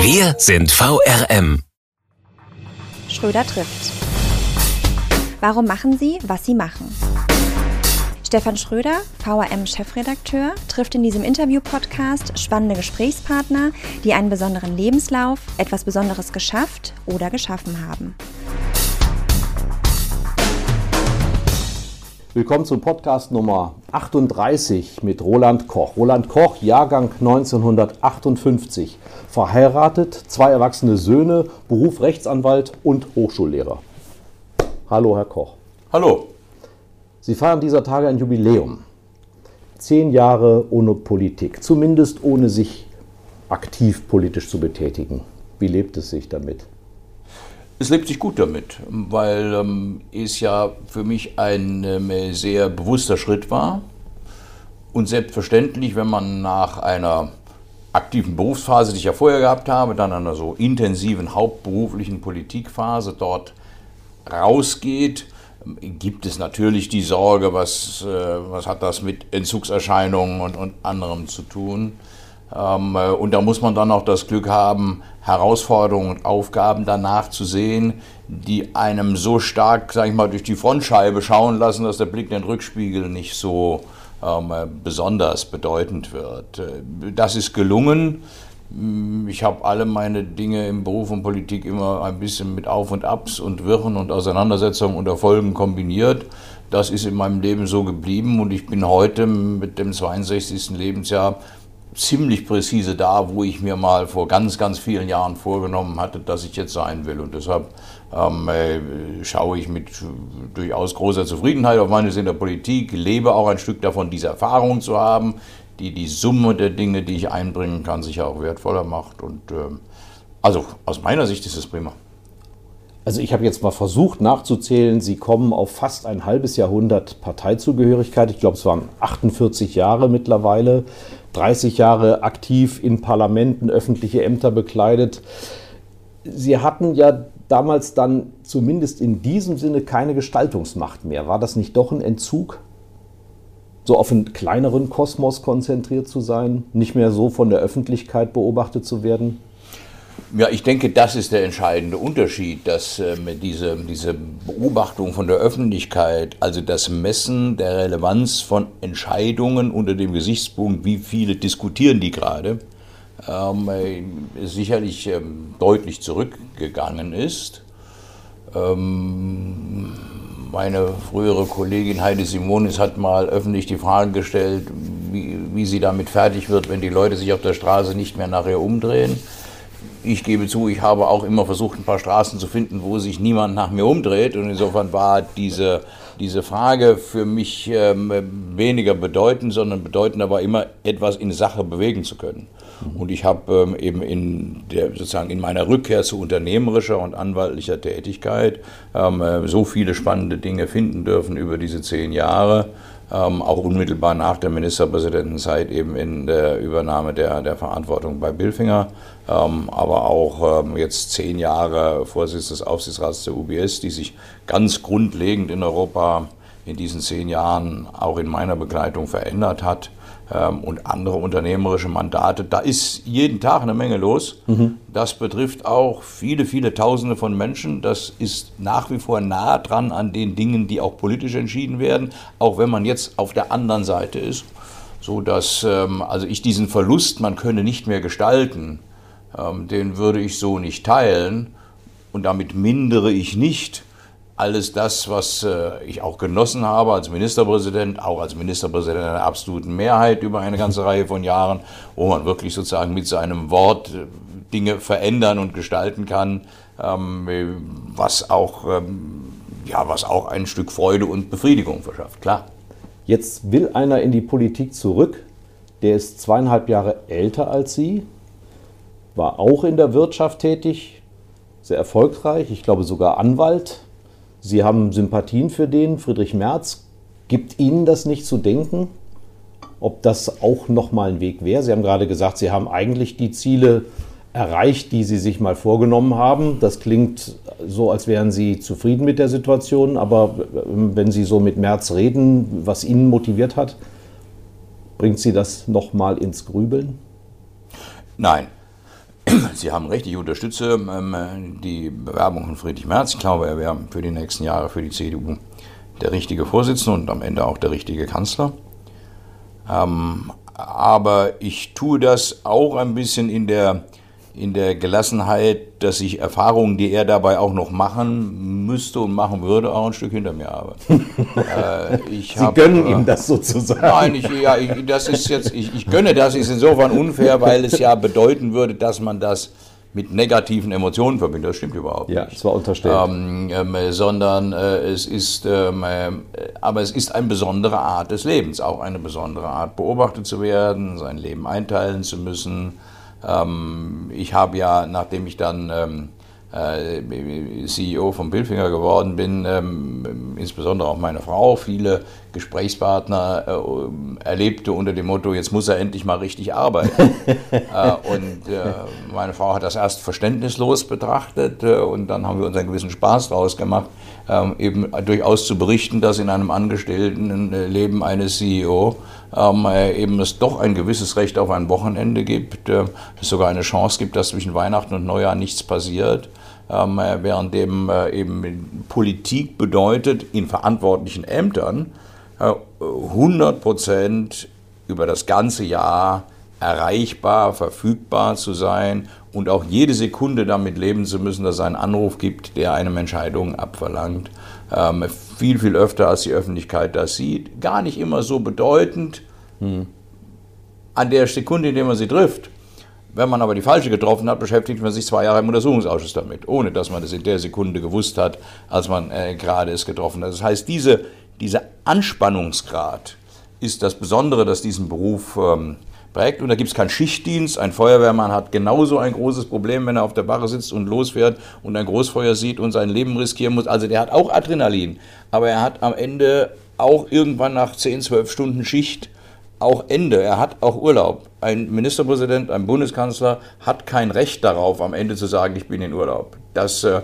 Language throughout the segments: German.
Wir sind VRM. Schröder trifft. Warum machen Sie, was Sie machen? Stefan Schröder, VRM-Chefredakteur, trifft in diesem Interview-Podcast spannende Gesprächspartner, die einen besonderen Lebenslauf, etwas Besonderes geschafft oder geschaffen haben. Willkommen zum Podcast Nummer 38 mit Roland Koch. Roland Koch, Jahrgang 1958, verheiratet, zwei erwachsene Söhne, Beruf Rechtsanwalt und Hochschullehrer. Hallo, Herr Koch. Hallo. Sie feiern dieser Tage ein Jubiläum. Zehn Jahre ohne Politik, zumindest ohne sich aktiv politisch zu betätigen. Wie lebt es sich damit? Es lebt sich gut damit, weil ähm, es ja für mich ein ähm, sehr bewusster Schritt war. Und selbstverständlich, wenn man nach einer aktiven Berufsphase, die ich ja vorher gehabt habe, dann einer so intensiven hauptberuflichen Politikphase dort rausgeht, gibt es natürlich die Sorge, was, äh, was hat das mit Entzugserscheinungen und, und anderem zu tun. Ähm, äh, und da muss man dann auch das Glück haben, Herausforderungen und Aufgaben danach zu sehen, die einem so stark, sag ich mal, durch die Frontscheibe schauen lassen, dass der Blick in den Rückspiegel nicht so ähm, besonders bedeutend wird. Äh, das ist gelungen. Mm, ich habe alle meine Dinge im Beruf und Politik immer ein bisschen mit Auf und Abs und Wirren und Auseinandersetzungen und Erfolgen kombiniert. Das ist in meinem Leben so geblieben und ich bin heute mit dem 62. Lebensjahr ziemlich präzise da, wo ich mir mal vor ganz, ganz vielen Jahren vorgenommen hatte, dass ich jetzt sein will. Und deshalb ähm, äh, schaue ich mit durchaus großer Zufriedenheit auf meines in der Politik, lebe auch ein Stück davon, diese Erfahrung zu haben, die die Summe der Dinge, die ich einbringen kann, sicher auch wertvoller macht. Und ähm, also aus meiner Sicht ist es prima. Also ich habe jetzt mal versucht nachzuzählen, Sie kommen auf fast ein halbes Jahrhundert Parteizugehörigkeit. Ich glaube, es waren 48 Jahre mittlerweile. 30 Jahre aktiv in Parlamenten, öffentliche Ämter bekleidet. Sie hatten ja damals dann zumindest in diesem Sinne keine Gestaltungsmacht mehr. War das nicht doch ein Entzug? So auf einen kleineren Kosmos konzentriert zu sein, nicht mehr so von der Öffentlichkeit beobachtet zu werden? Ja, ich denke, das ist der entscheidende Unterschied, dass ähm, diese, diese Beobachtung von der Öffentlichkeit, also das Messen der Relevanz von Entscheidungen unter dem Gesichtspunkt, wie viele diskutieren die gerade, ähm, äh, sicherlich ähm, deutlich zurückgegangen ist. Ähm, meine frühere Kollegin Heidi Simonis hat mal öffentlich die Frage gestellt, wie, wie sie damit fertig wird, wenn die Leute sich auf der Straße nicht mehr nachher umdrehen ich gebe zu, ich habe auch immer versucht, ein paar Straßen zu finden, wo sich niemand nach mir umdreht. Und insofern war diese, diese Frage für mich ähm, weniger bedeutend, sondern bedeutend aber immer etwas in Sache bewegen zu können. Und ich habe ähm, eben in, der, sozusagen in meiner Rückkehr zu unternehmerischer und anwaltlicher Tätigkeit ähm, äh, so viele spannende Dinge finden dürfen über diese zehn Jahre ähm, auch unmittelbar nach der Ministerpräsidentenzeit eben in der Übernahme der, der Verantwortung bei Billfinger, ähm, aber auch ähm, jetzt zehn Jahre Vorsitz des Aufsichtsrats der UBS, die sich ganz grundlegend in Europa in diesen zehn Jahren auch in meiner Begleitung verändert hat. Ähm, und andere unternehmerische Mandate. Da ist jeden Tag eine Menge los. Mhm. Das betrifft auch viele, viele Tausende von Menschen. Das ist nach wie vor nah dran an den Dingen, die auch politisch entschieden werden, auch wenn man jetzt auf der anderen Seite ist. So dass ähm, also ich diesen Verlust, man könne nicht mehr gestalten, ähm, den würde ich so nicht teilen. Und damit mindere ich nicht alles das, was äh, ich auch genossen habe als Ministerpräsident, auch als Ministerpräsident einer absoluten Mehrheit über eine ganze Reihe von Jahren, wo man wirklich sozusagen mit seinem Wort äh, Dinge verändern und gestalten kann, ähm, was auch ähm, ja, was auch ein Stück Freude und Befriedigung verschafft, klar. Jetzt will einer in die Politik zurück, der ist zweieinhalb Jahre älter als Sie, war auch in der Wirtschaft tätig, sehr erfolgreich, ich glaube sogar Anwalt. Sie haben Sympathien für den, Friedrich Merz. Gibt Ihnen das nicht zu denken, ob das auch nochmal ein Weg wäre? Sie haben gerade gesagt, Sie haben eigentlich die Ziele erreicht, die Sie sich mal vorgenommen haben. Das klingt so, als wären Sie zufrieden mit der Situation, aber wenn Sie so mit Merz reden, was Ihnen motiviert hat, bringt Sie das nochmal ins Grübeln? Nein. Sie haben recht, ich unterstütze ähm, die Bewerbung von Friedrich Merz. Ich glaube, er wäre für die nächsten Jahre für die CDU der richtige Vorsitzende und am Ende auch der richtige Kanzler. Ähm, aber ich tue das auch ein bisschen in der in der Gelassenheit, dass ich Erfahrungen, die er dabei auch noch machen müsste und machen würde, auch ein Stück hinter mir habe. äh, Sie hab, gönnen äh, ihm das sozusagen. Nein, ich, ja, ich, das ist jetzt, ich, ich gönne das, ist insofern unfair, weil es ja bedeuten würde, dass man das mit negativen Emotionen verbindet. Das stimmt überhaupt ja, nicht. Ja, es war unterstellt. Ähm, ähm, sondern äh, es ist, ähm, äh, aber es ist eine besondere Art des Lebens, auch eine besondere Art beobachtet zu werden, sein Leben einteilen zu müssen ähm, ich habe ja, nachdem ich dann ähm, äh, CEO von Billfinger geworden bin, ähm, insbesondere auch meine Frau, viele Gesprächspartner äh, erlebte unter dem Motto, jetzt muss er endlich mal richtig arbeiten. äh, und äh, meine Frau hat das erst verständnislos betrachtet äh, und dann haben wir uns einen gewissen Spaß draus gemacht, ähm, eben durchaus zu berichten, dass in einem Angestelltenleben eines CEO ähm, äh, eben es doch ein gewisses Recht auf ein Wochenende gibt, äh, es sogar eine Chance gibt, dass zwischen Weihnachten und Neujahr nichts passiert. Ähm, äh, währenddem äh, eben Politik bedeutet, in verantwortlichen Ämtern 100 äh, Prozent über das ganze Jahr erreichbar, verfügbar zu sein und auch jede Sekunde damit leben zu müssen, dass es einen Anruf gibt, der eine Entscheidung abverlangt. Ähm, viel, viel öfter, als die Öffentlichkeit das sieht. Gar nicht immer so bedeutend hm. an der Sekunde, in der man sie trifft. Wenn man aber die falsche getroffen hat, beschäftigt man sich zwei Jahre im Untersuchungsausschuss damit, ohne dass man das in der Sekunde gewusst hat, als man äh, gerade es getroffen hat. Das heißt, diese, dieser Anspannungsgrad ist das Besondere, das diesen Beruf ähm, prägt. Und da gibt es keinen Schichtdienst. Ein Feuerwehrmann hat genauso ein großes Problem, wenn er auf der Barre sitzt und losfährt und ein Großfeuer sieht und sein Leben riskieren muss. Also der hat auch Adrenalin. Aber er hat am Ende auch irgendwann nach 10, 12 Stunden Schicht auch Ende. Er hat auch Urlaub. Ein Ministerpräsident, ein Bundeskanzler hat kein Recht darauf, am Ende zu sagen, ich bin in Urlaub. Das äh,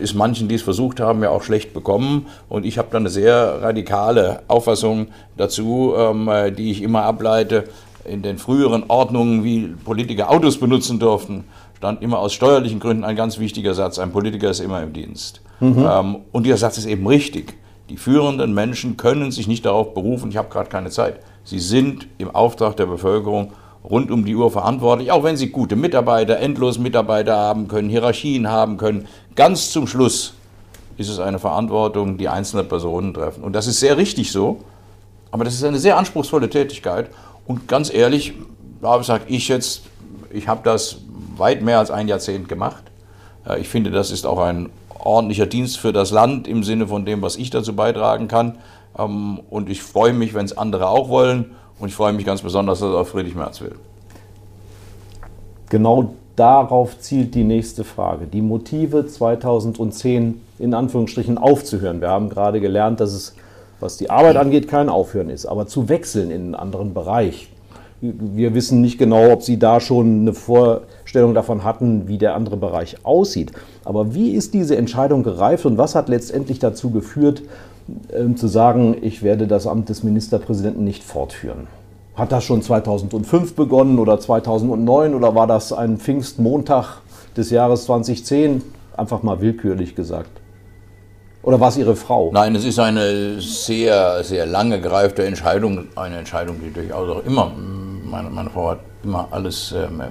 ist manchen, die es versucht haben, ja auch schlecht bekommen. Und ich habe da eine sehr radikale Auffassung dazu, ähm, die ich immer ableite in den früheren Ordnungen, wie Politiker Autos benutzen durften, stand immer aus steuerlichen Gründen ein ganz wichtiger Satz, ein Politiker ist immer im Dienst. Mhm. Ähm, und dieser Satz ist eben richtig. Die führenden Menschen können sich nicht darauf berufen, ich habe gerade keine Zeit. Sie sind im Auftrag der Bevölkerung rund um die Uhr verantwortlich, auch wenn sie gute Mitarbeiter, endlos Mitarbeiter haben können, Hierarchien haben können. Ganz zum Schluss ist es eine Verantwortung, die einzelne Personen treffen. Und das ist sehr richtig so, aber das ist eine sehr anspruchsvolle Tätigkeit. Und ganz ehrlich, da sage ich jetzt, ich habe das weit mehr als ein Jahrzehnt gemacht. Äh, ich finde, das ist auch ein ordentlicher Dienst für das Land im Sinne von dem, was ich dazu beitragen kann. Ähm, und ich freue mich, wenn es andere auch wollen. Und ich freue mich ganz besonders, dass auch Friedrich Merz will. Genau darauf zielt die nächste Frage. Die Motive 2010 in Anführungsstrichen aufzuhören. Wir haben gerade gelernt, dass es was die Arbeit angeht, kein Aufhören ist. Aber zu wechseln in einen anderen Bereich. Wir wissen nicht genau, ob Sie da schon eine Vorstellung davon hatten, wie der andere Bereich aussieht. Aber wie ist diese Entscheidung gereift und was hat letztendlich dazu geführt, äh, zu sagen, ich werde das Amt des Ministerpräsidenten nicht fortführen? Hat das schon 2005 begonnen oder 2009 oder war das ein Pfingstmontag des Jahres 2010? Einfach mal willkürlich gesagt. Oder war es Ihre Frau? Nein, es ist eine sehr, sehr lange gereifte Entscheidung. Eine Entscheidung, die durchaus auch immer, meine, meine Frau hat immer alles ähm,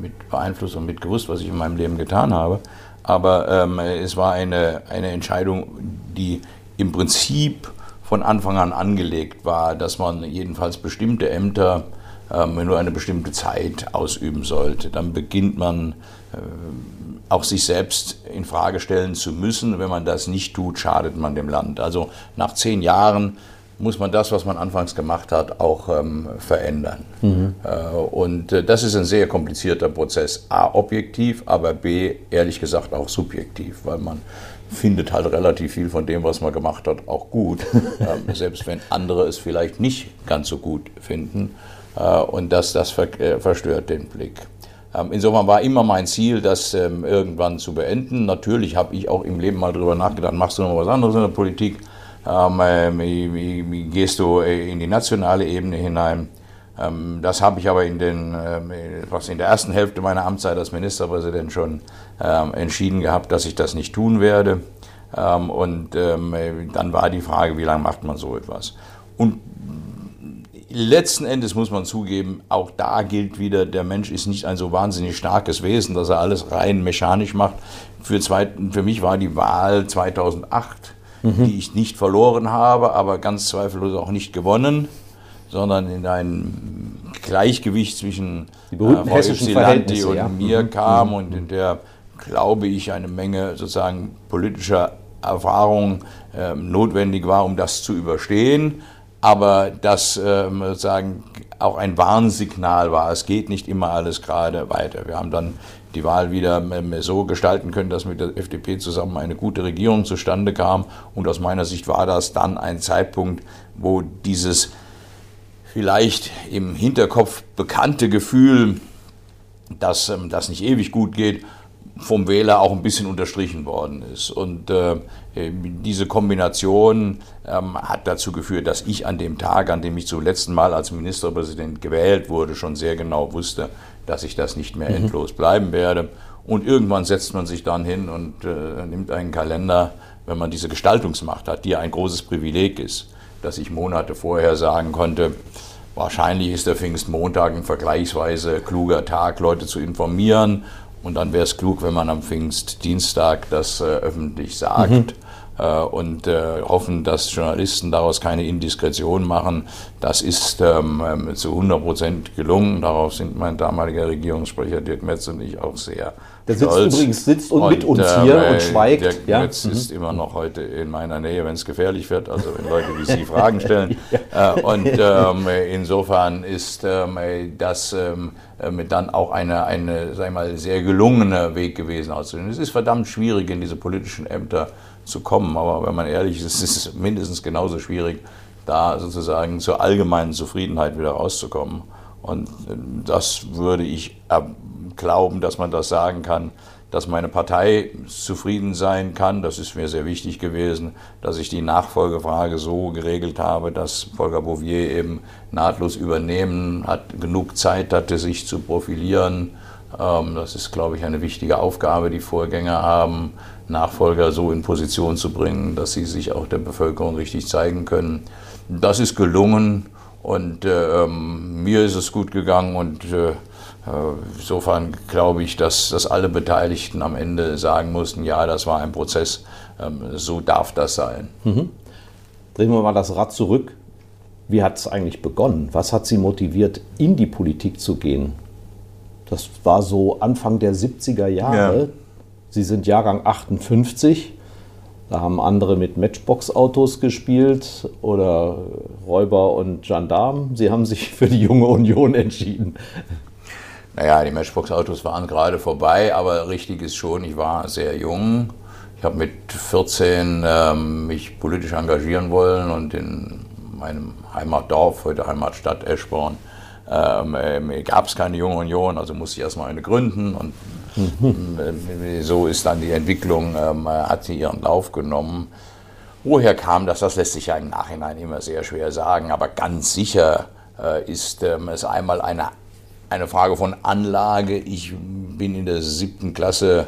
mit beeinflusst und mit gewusst, was ich in meinem Leben getan habe. Aber ähm, es war eine, eine Entscheidung, die im Prinzip von Anfang an angelegt war, dass man jedenfalls bestimmte Ämter ähm, nur eine bestimmte Zeit ausüben sollte. Dann beginnt man äh, auch sich selbst in Frage stellen zu müssen. Wenn man das nicht tut, schadet man dem Land. Also nach zehn Jahren muss man das, was man anfangs gemacht hat, auch ähm, verändern. Mhm. Äh, und äh, das ist ein sehr komplizierter Prozess. A, objektiv, aber B, ehrlich gesagt auch subjektiv, weil man findet halt relativ viel von dem, was man gemacht hat, auch gut, ähm, selbst wenn andere es vielleicht nicht ganz so gut finden. Äh, und das, das ver äh, verstört den Blick. Ähm, insofern war immer mein Ziel, das ähm, irgendwann zu beenden. Natürlich habe ich auch im Leben mal darüber nachgedacht, machst du noch was anderes in der Politik? Ähm, äh, gehst du in die nationale Ebene hinein? Das habe ich aber in, den, was in der ersten Hälfte meiner Amtszeit als Ministerpräsident schon entschieden gehabt, dass ich das nicht tun werde. Und dann war die Frage, wie lange macht man so etwas? Und letzten Endes muss man zugeben, auch da gilt wieder, der Mensch ist nicht ein so wahnsinnig starkes Wesen, dass er alles rein mechanisch macht. Für, zwei, für mich war die Wahl 2008, mhm. die ich nicht verloren habe, aber ganz zweifellos auch nicht gewonnen sondern in ein Gleichgewicht zwischen die berühmten äh, hessischen und ja. mir mhm. kam mhm. und in der, glaube ich, eine Menge sozusagen politischer Erfahrung äh, notwendig war, um das zu überstehen. Aber das äh, sozusagen auch ein Warnsignal war. Es geht nicht immer alles gerade weiter. Wir haben dann die Wahl wieder so gestalten können, dass mit der FDP zusammen eine gute Regierung zustande kam. Und aus meiner Sicht war das dann ein Zeitpunkt, wo dieses vielleicht im Hinterkopf bekannte Gefühl, dass ähm, das nicht ewig gut geht, vom Wähler auch ein bisschen unterstrichen worden ist. Und äh, diese Kombination ähm, hat dazu geführt, dass ich an dem Tag, an dem ich zum letzten Mal als Ministerpräsident gewählt wurde, schon sehr genau wusste, dass ich das nicht mehr mhm. endlos bleiben werde. Und irgendwann setzt man sich dann hin und äh, nimmt einen Kalender, wenn man diese Gestaltungsmacht hat, die ja ein großes Privileg ist dass ich Monate vorher sagen konnte, wahrscheinlich ist der Pfingstmontag ein vergleichsweise kluger Tag, Leute zu informieren. Und dann wäre es klug, wenn man am Pfingstdienstag das äh, öffentlich sagt. Mhm. Äh, und äh, hoffen, dass Journalisten daraus keine Indiskretion machen. Das ist ähm, ähm zu 100 Prozent gelungen. Darauf sind mein damaliger Regierungssprecher Dirk Metz und ich auch sehr der sitzt Stolz. übrigens sitzt und, und mit uns äh, hier und schweigt. Der ja? Götz mhm. ist immer noch heute in meiner Nähe, wenn es gefährlich wird, also wenn Leute wie Sie Fragen stellen. ja. äh, und ähm, insofern ist ähm, das ähm, dann auch eine, eine sag ich mal, sehr gelungener Weg gewesen auszusehen. Es ist verdammt schwierig, in diese politischen Ämter zu kommen, aber wenn man ehrlich ist, ist es mindestens genauso schwierig, da sozusagen zur allgemeinen Zufriedenheit wieder rauszukommen. Und das würde ich glauben, dass man das sagen kann, dass meine Partei zufrieden sein kann. Das ist mir sehr wichtig gewesen, dass ich die Nachfolgefrage so geregelt habe, dass Volker Bouvier eben nahtlos übernehmen hat, genug Zeit hatte, sich zu profilieren. Ähm, das ist, glaube ich, eine wichtige Aufgabe, die Vorgänger haben, Nachfolger so in Position zu bringen, dass sie sich auch der Bevölkerung richtig zeigen können. Das ist gelungen und äh, ähm, mir ist es gut gegangen und äh, Insofern glaube ich, dass, dass alle Beteiligten am Ende sagen mussten, ja, das war ein Prozess, ähm, so darf das sein. Mhm. Drehen wir mal das Rad zurück. Wie hat es eigentlich begonnen? Was hat Sie motiviert, in die Politik zu gehen? Das war so Anfang der 70er Jahre. Ja. Sie sind Jahrgang 58. Da haben andere mit Matchbox-Autos gespielt oder Räuber und Gendarmen. Sie haben sich für die junge Union entschieden. Naja, die Matchbox-Autos waren gerade vorbei, aber richtig ist schon, ich war sehr jung. Ich habe mit 14 ähm, mich politisch engagieren wollen und in meinem Heimatdorf, heute Heimatstadt Eschborn, ähm, äh, gab es keine junge Union, also musste ich erstmal eine gründen und äh, so ist dann die Entwicklung, ähm, hat sie ihren Lauf genommen. Woher kam das? Das lässt sich ja im Nachhinein immer sehr schwer sagen, aber ganz sicher äh, ist ähm, es einmal eine eine Frage von Anlage. Ich bin in der siebten Klasse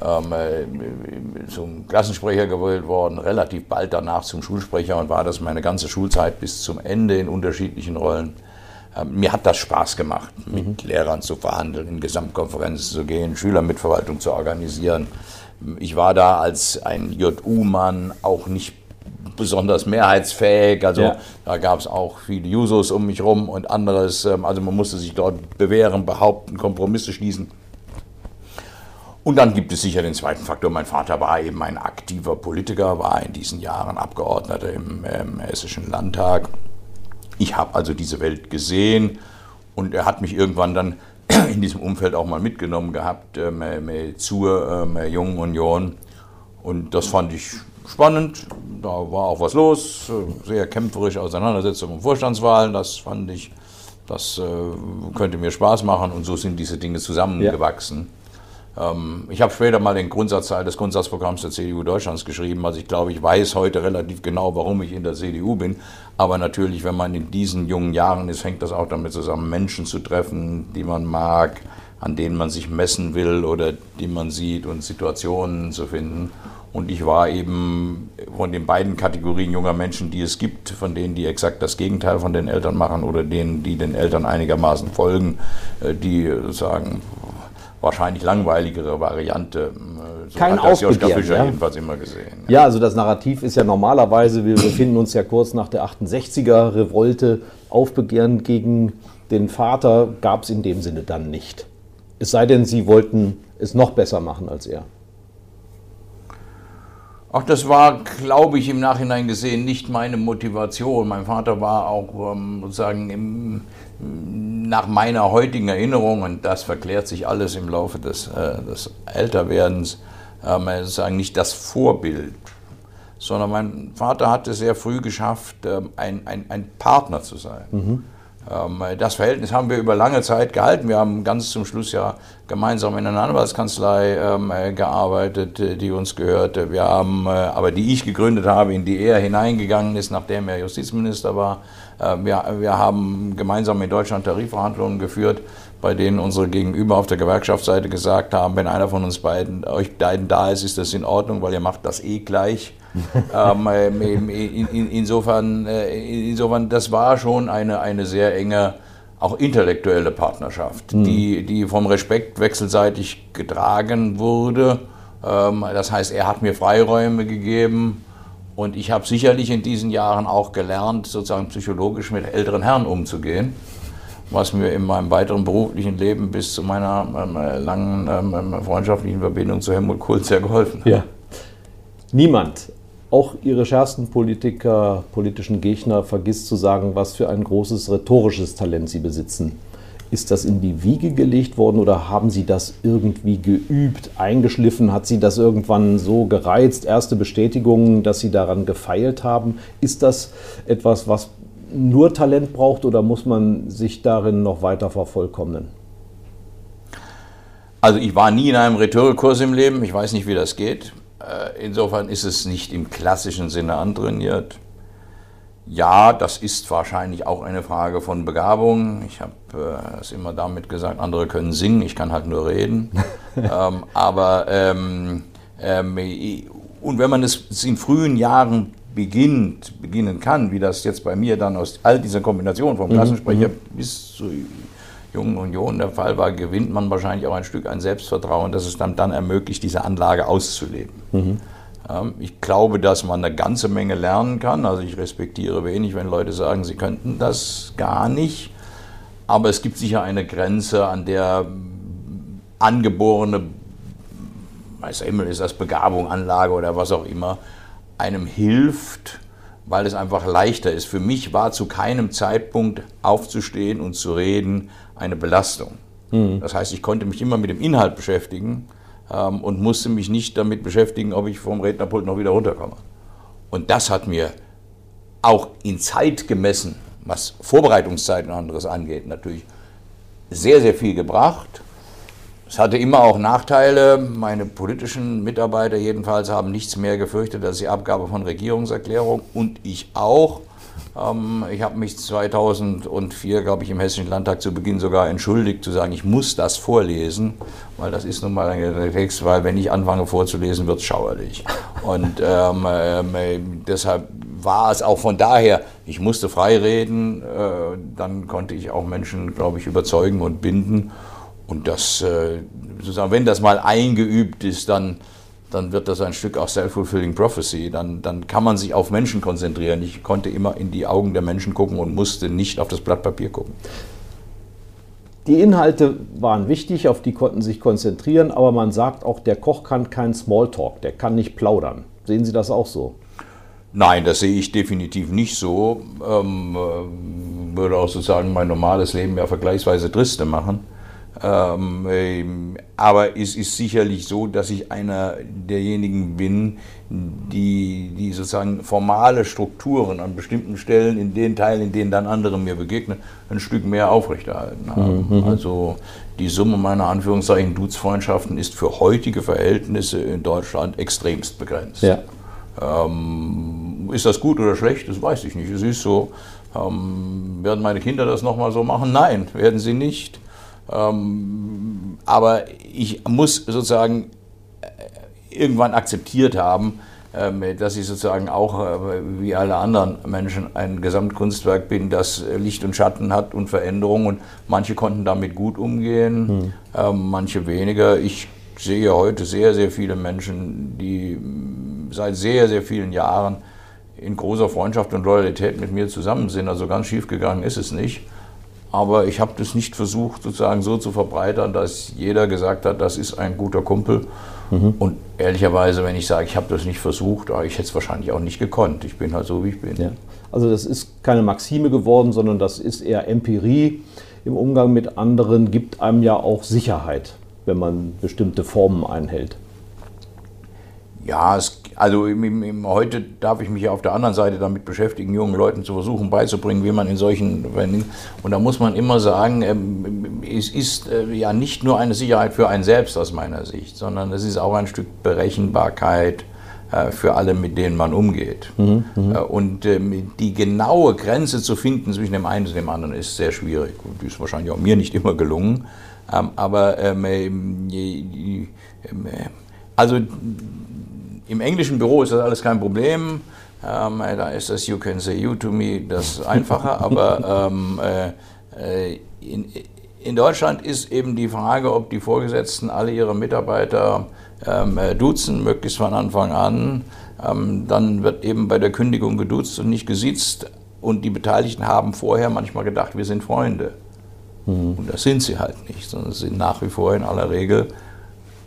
ähm, äh, zum Klassensprecher gewählt worden, relativ bald danach zum Schulsprecher und war das meine ganze Schulzeit bis zum Ende in unterschiedlichen Rollen. Ähm, mir hat das Spaß gemacht, mit mhm. Lehrern zu verhandeln, in Gesamtkonferenzen zu gehen, Schülermitverwaltung zu organisieren. Ich war da als ein JU-Mann auch nicht besonders mehrheitsfähig. Also ja. da gab es auch viele Jusos um mich rum und anderes. Ähm, also man musste sich dort bewähren, behaupten, Kompromisse schließen. Und dann gibt es sicher den zweiten Faktor. Mein Vater war eben ein aktiver Politiker, war in diesen Jahren Abgeordneter im, im Hessischen Landtag. Ich habe also diese Welt gesehen und er hat mich irgendwann dann in diesem Umfeld auch mal mitgenommen gehabt ähm, äh, zur ähm, Jungen Union. Und das fand ich spannend. Da war auch was los. Sehr kämpferische Auseinandersetzungen um Vorstandswahlen. Das fand ich, das äh, könnte mir Spaß machen. Und so sind diese Dinge zusammengewachsen. Ja. Ähm, ich habe später mal den Grundsatzteil des Grundsatzprogramms der CDU Deutschlands geschrieben. Also ich glaube, ich weiß heute relativ genau, warum ich in der CDU bin. Aber natürlich, wenn man in diesen jungen Jahren ist, hängt das auch damit zusammen, Menschen zu treffen, die man mag, an denen man sich messen will oder die man sieht und Situationen zu finden. Und ich war eben von den beiden Kategorien junger Menschen, die es gibt, von denen, die exakt das Gegenteil von den Eltern machen oder denen, die den Eltern einigermaßen folgen, äh, die sagen, wahrscheinlich langweiligere Variante. Äh, so Kein hat Joschka Fischer ja? jedenfalls immer gesehen. Ja. ja, also das Narrativ ist ja normalerweise, wir befinden uns ja kurz nach der 68er Revolte, Aufbegehren gegen den Vater gab es in dem Sinne dann nicht. Es sei denn, Sie wollten es noch besser machen als er. Ach, das war, glaube ich, im Nachhinein gesehen nicht meine Motivation. Mein Vater war auch ähm, sozusagen im, nach meiner heutigen Erinnerung, und das verklärt sich alles im Laufe des, äh, des Älterwerdens, äh, sozusagen nicht das Vorbild, sondern mein Vater hat es sehr früh geschafft, äh, ein, ein, ein Partner zu sein. Mhm. Ähm, das Verhältnis haben wir über lange Zeit gehalten. Wir haben ganz zum Schluss ja gemeinsam in einer Anwaltskanzlei ähm, äh, gearbeitet, äh, die uns gehörte. Wir haben, äh, aber die ich gegründet habe, in die er hineingegangen ist, nachdem er Justizminister war. Wir, wir haben gemeinsam in Deutschland Tarifverhandlungen geführt, bei denen unsere Gegenüber auf der Gewerkschaftsseite gesagt haben, wenn einer von uns beiden, euch beiden da ist, ist das in Ordnung, weil ihr macht das eh gleich. ähm, in, in, insofern, insofern, das war schon eine, eine sehr enge auch intellektuelle Partnerschaft, mhm. die, die vom Respekt wechselseitig getragen wurde. Ähm, das heißt, er hat mir Freiräume gegeben und ich habe sicherlich in diesen Jahren auch gelernt, sozusagen psychologisch mit älteren Herren umzugehen, was mir in meinem weiteren beruflichen Leben bis zu meiner ähm, langen ähm, freundschaftlichen Verbindung zu Helmut Kohl sehr geholfen hat. Ja. Niemand auch ihre schärfsten Politiker, politischen Gegner vergisst zu sagen, was für ein großes rhetorisches Talent sie besitzen. Ist das in die Wiege gelegt worden oder haben Sie das irgendwie geübt, eingeschliffen? Hat Sie das irgendwann so gereizt, erste Bestätigungen, dass Sie daran gefeilt haben? Ist das etwas, was nur Talent braucht oder muss man sich darin noch weiter vervollkommnen? Also ich war nie in einem Rhetorikkurs im Leben, ich weiß nicht, wie das geht. Äh, insofern ist es nicht im klassischen Sinne antrainiert. Ja, das ist wahrscheinlich auch eine Frage von Begabung. Ich habe äh, es immer damit gesagt, andere können singen, ich kann halt nur reden. ähm, aber ähm, ähm, und wenn man es in frühen Jahren beginnt, beginnen kann, wie das jetzt bei mir dann aus all dieser Kombination vom mhm, Klassensprecher mhm. bis zu Jungen Union der Fall war, gewinnt man wahrscheinlich auch ein Stück an Selbstvertrauen, das es dann, dann ermöglicht, diese Anlage auszuleben. Mhm. Ich glaube, dass man eine ganze Menge lernen kann. Also ich respektiere wenig, wenn Leute sagen, sie könnten das gar nicht. Aber es gibt sicher eine Grenze, an der angeborene, weiß Himmel ist das Begabung, Anlage oder was auch immer, einem hilft, weil es einfach leichter ist. Für mich war zu keinem Zeitpunkt aufzustehen und zu reden eine Belastung. Mhm. Das heißt, ich konnte mich immer mit dem Inhalt beschäftigen ähm, und musste mich nicht damit beschäftigen, ob ich vom Rednerpult noch wieder runterkomme. Und das hat mir auch in Zeit gemessen, was Vorbereitungszeit und anderes angeht, natürlich sehr, sehr viel gebracht. Es hatte immer auch Nachteile. Meine politischen Mitarbeiter jedenfalls haben nichts mehr gefürchtet als die Abgabe von Regierungserklärung und ich auch. Ähm, ich habe mich 2004, glaube ich, im Hessischen Landtag zu Beginn sogar entschuldigt, zu sagen, ich muss das vorlesen, weil das ist nun mal ein Text, weil wenn ich anfange vorzulesen, wird es schauerlich. Und ähm, äh, deshalb war es auch von daher, ich musste frei reden, äh, dann konnte ich auch Menschen, glaube ich, überzeugen und binden. Und das, äh, sozusagen, wenn das mal eingeübt ist, dann dann wird das ein Stück auch Self-Fulfilling Prophecy. Dann, dann kann man sich auf Menschen konzentrieren. Ich konnte immer in die Augen der Menschen gucken und musste nicht auf das Blatt Papier gucken. die Inhalte waren wichtig, auf die konnten sich konzentrieren, aber man sagt auch, der Koch kann keinen Smalltalk, der kann nicht plaudern. Sehen Sie das auch so? Nein, das sehe ich definitiv nicht so. Ähm, äh, würde auch sozusagen mein normales Leben ja vergleichsweise triste machen. Ähm, äh, aber es ist sicherlich so, dass ich einer derjenigen bin, die, die sozusagen formale Strukturen an bestimmten Stellen, in den Teilen, in denen dann andere mir begegnen, ein Stück mehr aufrechterhalten haben. Mhm. Also die Summe meiner Anführungszeichen Duzfreundschaften ist für heutige Verhältnisse in Deutschland extremst begrenzt. Ja. Ähm, ist das gut oder schlecht? Das weiß ich nicht. Es ist so. Ähm, werden meine Kinder das nochmal so machen? Nein, werden sie nicht. Ähm, aber ich muss sozusagen äh, irgendwann akzeptiert haben, ähm, dass ich sozusagen auch äh, wie alle anderen Menschen ein Gesamtkunstwerk bin, das Licht und Schatten hat und Veränderungen. Und manche konnten damit gut umgehen, hm. manche weniger. Ich sehe heute sehr, sehr viele Menschen, die seit sehr, sehr vielen Jahren in großer Freundschaft und Loyalität mit mir zusammen sind. Also ganz schief gegangen ist es nicht. Aber ich habe das nicht versucht, sozusagen so zu verbreitern, dass jeder gesagt hat, das ist ein guter Kumpel. Mhm. Und ehrlicherweise, wenn ich sage, ich habe das nicht versucht, ich hätte es wahrscheinlich auch nicht gekonnt. Ich bin halt so, wie ich bin. Ja. Also das ist keine Maxime geworden, sondern das ist eher Empirie im Umgang mit anderen, gibt einem ja auch Sicherheit, wenn man bestimmte Formen einhält. Ja, es, also im, im, heute darf ich mich ja auf der anderen Seite damit beschäftigen, jungen Leuten zu versuchen beizubringen, wie man in solchen. Und da muss man immer sagen, ähm, es ist äh, ja nicht nur eine Sicherheit für einen selbst aus meiner Sicht, sondern es ist auch ein Stück Berechenbarkeit äh, für alle, mit denen man umgeht. Mhm, mhm. Äh, und ähm, die genaue Grenze zu finden zwischen dem einen und dem anderen ist sehr schwierig. Und die ist wahrscheinlich auch mir nicht immer gelungen. Ähm, aber also im englischen Büro ist das alles kein Problem. Ähm, da ist das You can say you to me das einfacher. aber ähm, äh, in, in, Deutschland ist eben die Frage, ob die Vorgesetzten alle ihre Mitarbeiter ähm, äh, duzen, möglichst von Anfang an. Ähm, dann wird eben bei der Kündigung geduzt und nicht gesitzt. Und die Beteiligten haben vorher manchmal gedacht, wir sind Freunde. Mhm. Und das sind sie halt nicht, sondern sie sind nach wie vor in aller Regel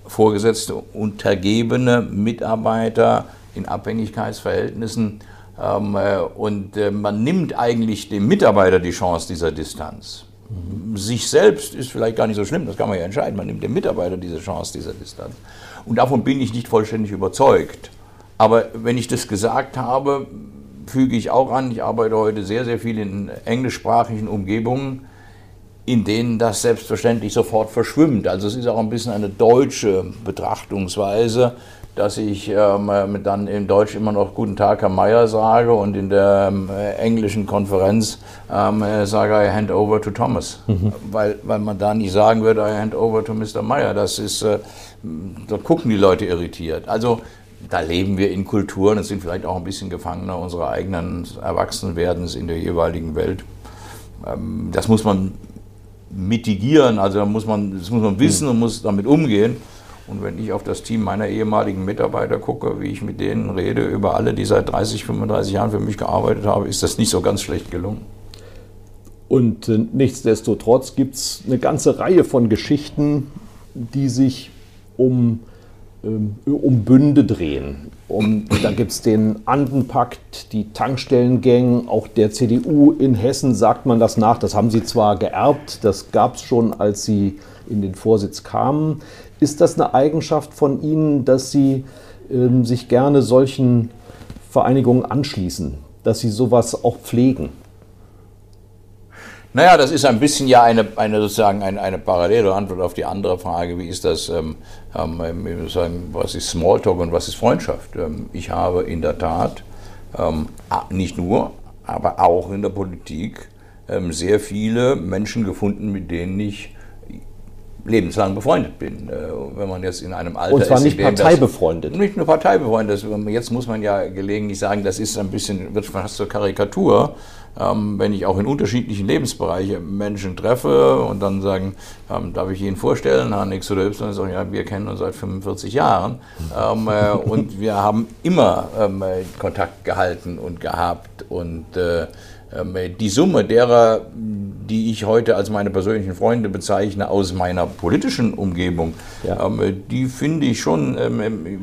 Vorgesetzte, untergebene Mitarbeiter in Abhängigkeitsverhältnissen. Ähm, äh, und äh, man nimmt eigentlich dem Mitarbeiter die Chance dieser Distanz. Sich selbst ist vielleicht gar nicht so schlimm, das kann man ja entscheiden. Man nimmt dem Mitarbeiter diese Chance dieser Distanz. Und davon bin ich nicht vollständig überzeugt. Aber wenn ich das gesagt habe, füge ich auch an, ich arbeite heute sehr, sehr viel in englischsprachigen Umgebungen in denen das selbstverständlich sofort verschwimmt. Also es ist auch ein bisschen eine deutsche Betrachtungsweise, dass ich ähm, dann in Deutsch immer noch Guten Tag, Herr Meier sage und in der ähm, englischen Konferenz ähm, sage I hand over to Thomas. Mhm. Weil, weil man da nicht sagen würde, I hand over to Mr. Meier. Das ist, äh, da gucken die Leute irritiert. Also da leben wir in Kulturen und sind vielleicht auch ein bisschen Gefangener unserer eigenen Erwachsenwerdens in der jeweiligen Welt. Ähm, das muss man mitigieren. Also da muss man, das muss man wissen und muss damit umgehen. Und wenn ich auf das Team meiner ehemaligen Mitarbeiter gucke, wie ich mit denen rede, über alle, die seit 30, 35 Jahren für mich gearbeitet haben, ist das nicht so ganz schlecht gelungen. Und äh, nichtsdestotrotz gibt es eine ganze Reihe von Geschichten, die sich um um Bünde drehen. Und da gibt es den Andenpakt, die Tankstellengang, auch der CDU in Hessen sagt man das nach. Das haben sie zwar geerbt, das gab es schon, als sie in den Vorsitz kamen. Ist das eine Eigenschaft von Ihnen, dass Sie ähm, sich gerne solchen Vereinigungen anschließen, dass Sie sowas auch pflegen? Naja, das ist ein bisschen ja eine, eine sozusagen eine, eine parallele Antwort auf die andere Frage, wie ist das, ähm, ähm, sagen, was ist Smalltalk und was ist Freundschaft? Ähm, ich habe in der Tat ähm, nicht nur, aber auch in der Politik ähm, sehr viele Menschen gefunden, mit denen ich lebenslang befreundet bin. Äh, wenn man jetzt in einem Alter Und zwar nicht parteibefreundet. Nicht nur parteibefreundet. Jetzt muss man ja gelegentlich sagen, das ist ein bisschen, wird fast zur Karikatur ähm, wenn ich auch in unterschiedlichen Lebensbereichen Menschen treffe und dann sagen, ähm, darf ich Ihnen vorstellen, Herr X oder Y, sagen, ja, wir kennen uns seit 45 Jahren ähm, äh, und wir haben immer ähm, Kontakt gehalten und gehabt und äh, Ähm, die Summe derer, die ich heute als meine persönlichen Freunde bezeichne, aus meiner politischen Umgebung, ja. Ähm, die finde ich schon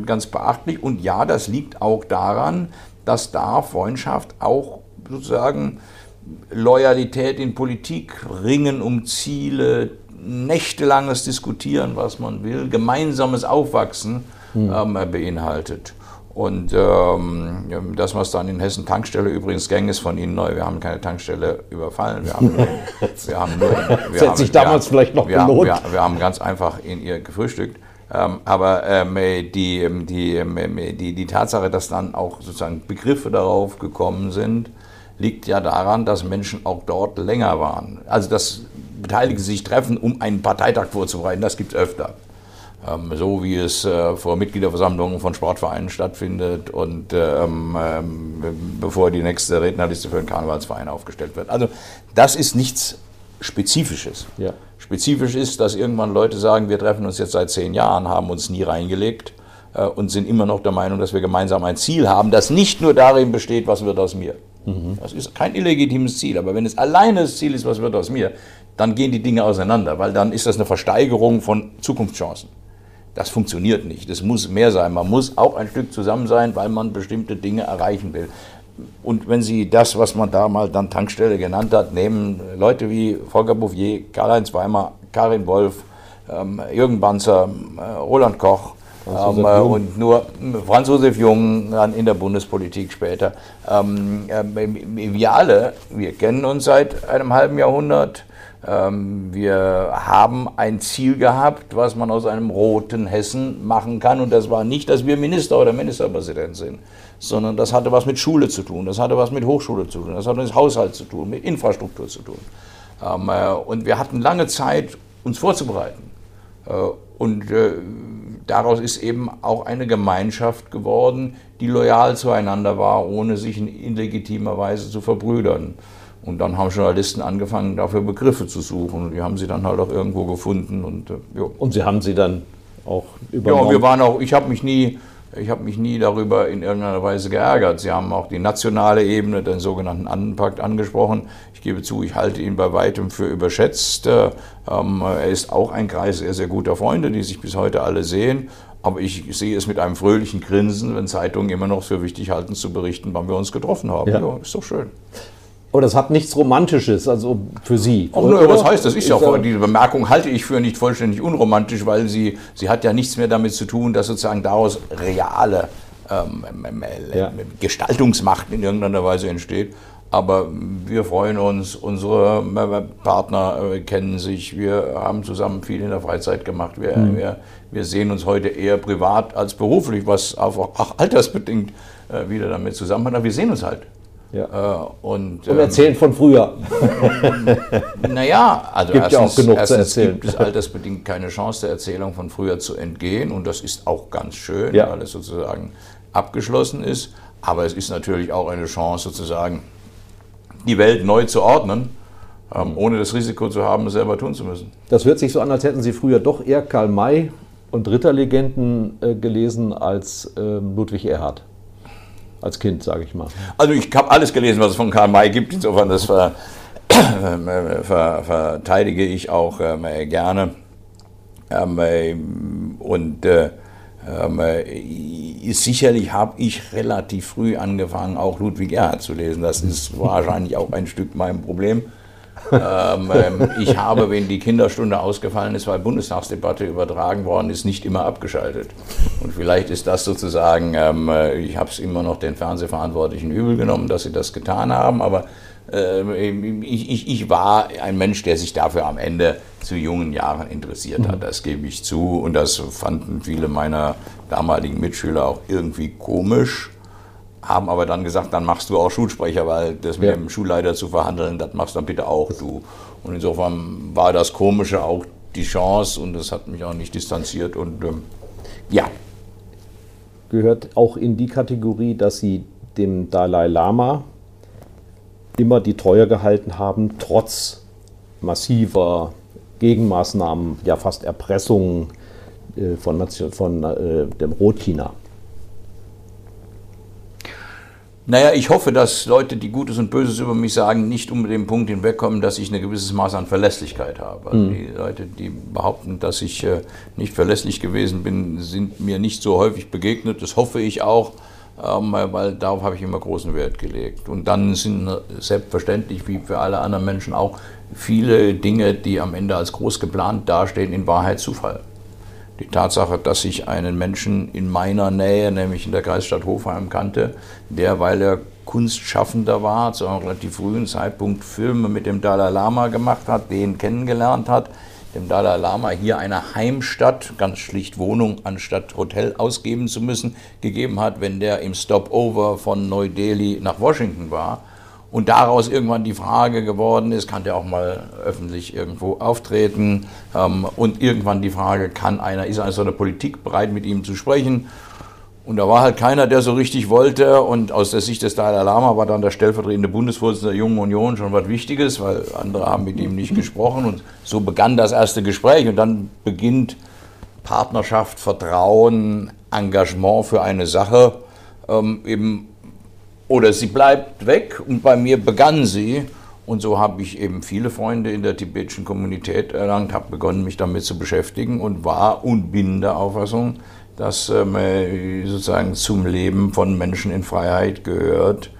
ganz beachtlich. Und ja, das liegt auch daran, dass da Freundschaft auch sozusagen Loyalität in Politik, Ringen um Ziele, nächtelanges Diskutieren, was man will, gemeinsames Aufwachsen hm. ähm, beinhaltet. Und ähm, das, was dann in Hessen Tankstelle übrigens Gang ist von Ihnen neu. Wir haben keine Tankstelle überfallen. Wir haben nur, wir haben nur wir das hätte sich damals wir, vielleicht noch wir gelohnt. Haben, wir, wir, haben ganz einfach in ihr gefrühstückt. Ähm, aber ähm, die, die, ähm, die, die Tatsache, dass dann auch sozusagen Begriffe darauf gekommen sind, liegt ja daran, dass Menschen auch dort länger waren. Also dass Beteiligte sich treffen, um einen Parteitag vorzubereiten, das gibt es öfter. Ähm, so wie es äh, vor Mitgliederversammlungen von Sportvereinen stattfindet und ähm, ähm, bevor die nächste Rednerliste für den Karnevalsverein aufgestellt wird. Also das ist nichts Spezifisches. Ja. Spezifisch ist, dass irgendwann Leute sagen, wir treffen uns jetzt seit zehn Jahren, haben uns nie reingelegt äh, und sind immer noch der Meinung, dass wir gemeinsam ein Ziel haben, das nicht nur darin besteht, was wird aus mir. Mhm. Das ist kein illegitimes Ziel, aber wenn es alleine das Ziel ist, was wird aus mir, dann gehen die Dinge auseinander, weil dann ist das eine Versteigerung von Zukunftschancen. Das funktioniert nicht. Es muss mehr sein. Man muss auch ein Stück zusammen sein, weil man bestimmte Dinge erreichen will. Und wenn Sie das, was man da mal dann Tankstelle genannt hat, nehmen, Leute wie Volker Bouffier, Karl-Heinz Weimar, Karin Wolf, ähm, Jürgen Banzer, äh, Roland Koch, ähm, äh, und nur Franz Josef Jung dann in der Bundespolitik später. Ähm, äh, wir alle, wir kennen uns seit einem halben Jahrhundert. Ähm, wir haben ein Ziel gehabt, was man aus einem roten Hessen machen kann. Und das war nicht, dass wir Minister oder Ministerpräsident sind, sondern das hatte was mit Schule zu tun, das hatte was mit Hochschule zu tun, das hatte mit Haushalt zu tun, mit Infrastruktur zu tun. Ähm, äh, und wir hatten lange Zeit, uns vorzubereiten. Äh, und äh, daraus ist eben auch eine Gemeinschaft geworden, die loyal zueinander war, ohne sich in illegitimer Weise zu verbrüdern. Und dann haben Journalisten angefangen, dafür Begriffe zu suchen. Und die haben sie dann halt auch irgendwo gefunden. Und, äh, und Sie haben sie dann auch übernommen? Ja, wir waren auch, ich habe mich nie, ich habe mich nie darüber in irgendeiner Weise geärgert. Sie haben auch die nationale Ebene, den sogenannten Andenpakt, angesprochen. Ich gebe zu, ich halte ihn bei weitem für überschätzt. Äh, ähm, er ist auch ein Kreis sehr, sehr guter Freunde, die sich bis heute alle sehen. Aber ich sehe es mit einem fröhlichen Grinsen, wenn Zeitungen immer noch für wichtig halten zu berichten, wann wir uns getroffen haben. Ja, ja ist doch schön. Aber das hat nichts Romantisches, also für Sie. Auch nur, was heißt das? Ist ja auch, diese Bemerkung halte ich für nicht vollständig unromantisch, weil sie, sie hat ja nichts mehr damit zu tun, dass sozusagen daraus reale ähm, ja. Gestaltungsmacht in irgendeiner Weise entsteht. Aber wir freuen uns, unsere Partner äh, kennen sich, wir haben zusammen viel in der Freizeit gemacht. Wir, mhm. wir, wir sehen uns heute eher privat als beruflich, was auch altersbedingt äh, wieder damit zusammenhängt. Aber wir sehen uns halt. Ja. Äh, und, und erzählen ähm, von früher. naja, also gibt erstens, ja auch genug erstens zu erzählen. gibt es altersbedingt keine Chance, der Erzählung von früher zu entgehen. Und das ist auch ganz schön, ja. weil es sozusagen abgeschlossen ist. Aber es ist natürlich auch eine Chance, sozusagen die Welt neu zu ordnen, ähm, ohne das Risiko zu haben, es selber tun zu müssen. Das hört sich so an, als hätten Sie früher doch eher Karl May und Ritterlegenden äh, gelesen als äh, Ludwig Erhard als Kind, sage ich mal. Also ich habe alles gelesen, was es von Karl May gibt, insofern das ver, ver, ver, verteidige ich auch ähm, gerne. Ähm, und äh, ähm, sicherlich habe ich relativ früh angefangen, auch Ludwig Erhard zu lesen. Das ist wahrscheinlich auch ein Stück mein Problem. Ähm, ähm, ich habe, wenn die Kinderstunde ausgefallen ist, weil Bundestagsdebatte übertragen worden ist, nicht immer abgeschaltet. Und vielleicht ist das sozusagen, ähm, äh, ich habe es immer noch den Fernsehverantwortlichen übel genommen, dass sie das getan haben, aber äh, ich, ich, ich, war ein Mensch, der sich dafür am Ende zu jungen Jahren interessiert hat. Mhm. Das gebe ich zu und das fanden viele meiner damaligen Mitschüler auch irgendwie komisch haben aber dann gesagt, dann machst du auch Schulsprecher, weil das mit ja. dem Schulleiter zu verhandeln, das machst dann bitte auch du. Und insofern war das Komische auch die Chance und das hat mich auch nicht distanziert und ähm, ja. Gehört auch in die Kategorie, dass Sie dem Dalai Lama immer die Treue gehalten haben, trotz massiver Gegenmaßnahmen, ja fast Erpressungen äh, von, von äh, dem Rotchina. Naja, ich hoffe, dass Leute, die Gutes und Böses über mich sagen, nicht um den Punkt hinwegkommen, dass ich ein gewisses Maß an Verlässlichkeit habe. Also. Die Leute, die behaupten, dass ich äh, nicht verlässlich gewesen bin, sind mir nicht so häufig begegnet. Das hoffe ich auch, ähm, weil darauf habe ich immer großen Wert gelegt. Und dann sind selbstverständlich, wie für alle anderen Menschen auch, viele Dinge, die am Ende als groß geplant dastehen, in Wahrheit Zufall. Die Tatsache, dass ich einen Menschen in meiner Nähe, nämlich in der Kreisstadt Hofheim kannte, der, weil er Kunstschaffender war, zu einem relativ frühen Zeitpunkt Filme mit dem Dalai Lama gemacht hat, den kennengelernt hat, dem Dalai Lama hier eine Heimstatt, ganz schlicht Wohnung anstatt Hotel ausgeben zu müssen, gegeben hat, wenn der im Stopover von Neu-Delhi nach Washington war und daraus irgendwann die Frage geworden ist, kann der auch mal öffentlich irgendwo auftreten? Ähm, und irgendwann die Frage, kann einer, ist einer so eine Politik bereit, mit ihm zu sprechen? Und da war halt keiner, der so richtig wollte. Und aus der Sicht des Dalai Lama war dann der stellvertretende Bundesvorsitzende der Jungen Union schon was Wichtiges, weil andere haben mit ihm nicht gesprochen. Und so begann das erste Gespräch. Und dann beginnt Partnerschaft, Vertrauen, Engagement für eine Sache ähm, eben oder sie bleibt weg und bei mir begann sie. Und so habe ich eben viele Freunde in der tibetischen Kommunität erlangt, habe begonnen, mich damit zu beschäftigen und war und bin der Auffassung, dass ähm, sozusagen zum Leben von Menschen in Freiheit gehört,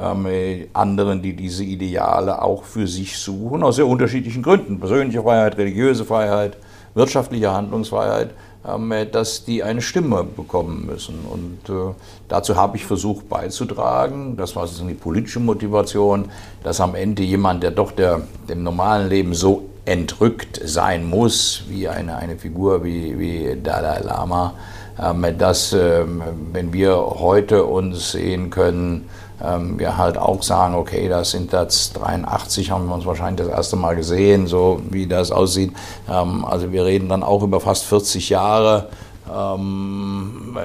ähm, anderen, die diese Ideale auch für sich suchen, aus sehr unterschiedlichen Gründen. Persönliche Freiheit, religiöse Freiheit, wirtschaftliche Handlungsfreiheit dass die eine Stimme bekommen müssen. Und äh, dazu habe ich versucht beizutragen, das war sozusagen die politische Motivation, dass am Ende jemand, der doch der, dem normalen Leben so entrückt sein muss, wie eine, eine Figur wie, wie Dalai Lama, ähm, dass, ähm, wenn wir heute uns sehen können, ähm, wir halt auch sagen, okay, das sind jetzt 83, haben wir uns wahrscheinlich das erste Mal gesehen, so wie das aussieht. Ähm, also wir reden dann auch über fast 40 Jahre. Ähm,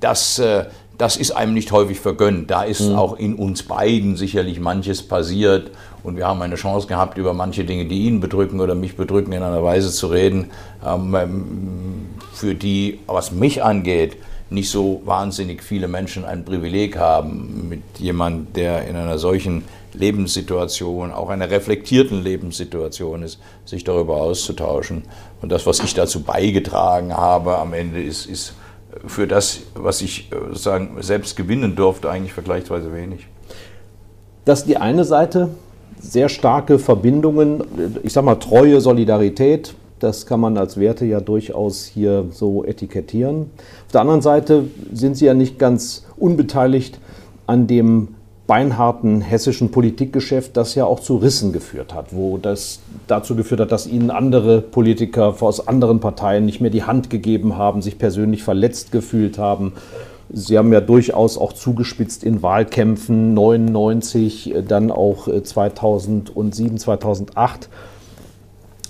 das, äh, das ist einem nicht häufig vergönnt. Da ist mhm. auch in uns beiden sicherlich manches passiert. Und wir haben eine Chance gehabt, über manche Dinge, die ihn bedrücken oder mich bedrücken, in einer Weise zu reden, für die, was mich angeht, nicht so wahnsinnig viele Menschen ein Privileg haben, mit jemand, der in einer solchen Lebenssituation, auch einer reflektierten Lebenssituation ist, sich darüber auszutauschen. Und das, was ich dazu beigetragen habe am Ende, ist, ist für das, was ich sozusagen selbst gewinnen durfte, eigentlich vergleichsweise wenig. Das ist die eine Seite, sehr starke Verbindungen, ich sag mal Treue, Solidarität, das kann man als Werte ja durchaus hier so etikettieren. Auf der anderen Seite sind Sie ja nicht ganz unbeteiligt an dem beinharten hessischen Politikgeschäft, das ja auch zu Rissen geführt hat, wo das dazu geführt hat, dass ihnen andere Politiker aus anderen Parteien nicht mehr die Hand gegeben haben, sich persönlich verletzt gefühlt haben. Sie haben ja durchaus auch zugespitzt in Wahlkämpfen 99, dann auch 2007, 2008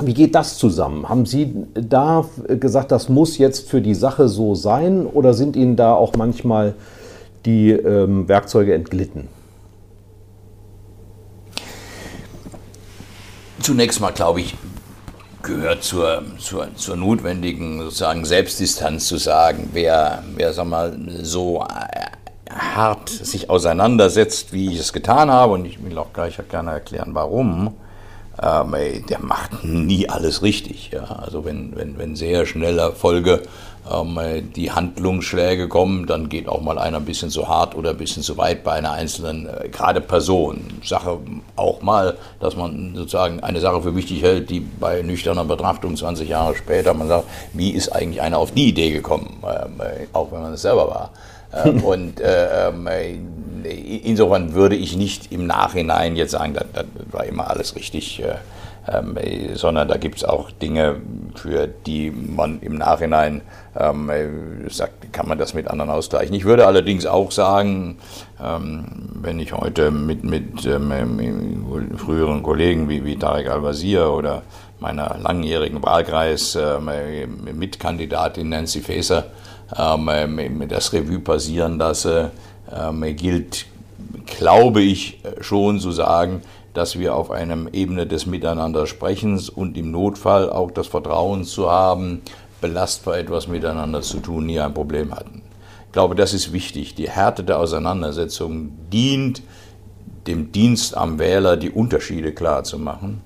wie geht das zusammen? Haben Sie da gesagt, das muss jetzt für die Sache so sein oder sind Ihnen da auch manchmal die ähm, Werkzeuge entglitten? Zunächst mal glaube ich, gehört zur, zur, zur, notwendigen sozusagen Selbstdistanz zu sagen, wer, wer sag mal, so äh, hart sich auseinandersetzt, wie ich es getan habe, und ich will auch gleich gerne erklären, warum, ähm, der macht nie alles richtig. Ja? Also wenn, wenn, wenn sehr schnell Erfolge ähm, die Handlungsschläge kommen, dann geht auch mal einer ein bisschen zu hart oder ein bisschen zu weit bei einer einzelnen, äh, gerade Person. Sache auch mal, dass man sozusagen eine Sache für wichtig hält, die bei nüchterner Betrachtung 20 Jahre später, man sagt, wie ist eigentlich einer auf die Idee gekommen, ähm, auch wenn man es selber war. Ähm, und äh, ähm, insofern würde ich nicht im Nachhinein jetzt sagen, das, das war immer alles richtig, äh, ähm, sondern da gibt es auch Dinge, für die man im Nachhinein ähm, sagt, kann man das mit anderen ausgleichen. Ich würde allerdings auch sagen, ähm, wenn ich heute mit, mit ähm, früheren Kollegen wie, wie Tarek Al-Wazir oder meiner langjährigen Wahlkreis-Mitkandidatin Nancy Faeser ähm, das Revue passieren lasse, ähm, gilt, glaube ich, schon zu sagen, dass wir auf einer Ebene des Miteinandersprechens und im Notfall auch das Vertrauen zu haben, belastbar etwas miteinander zu tun, nie ein Problem hatten. Ich glaube, das ist wichtig. Die Härte der Auseinandersetzung dient dem Dienst am Wähler, die Unterschiede klar zu machen.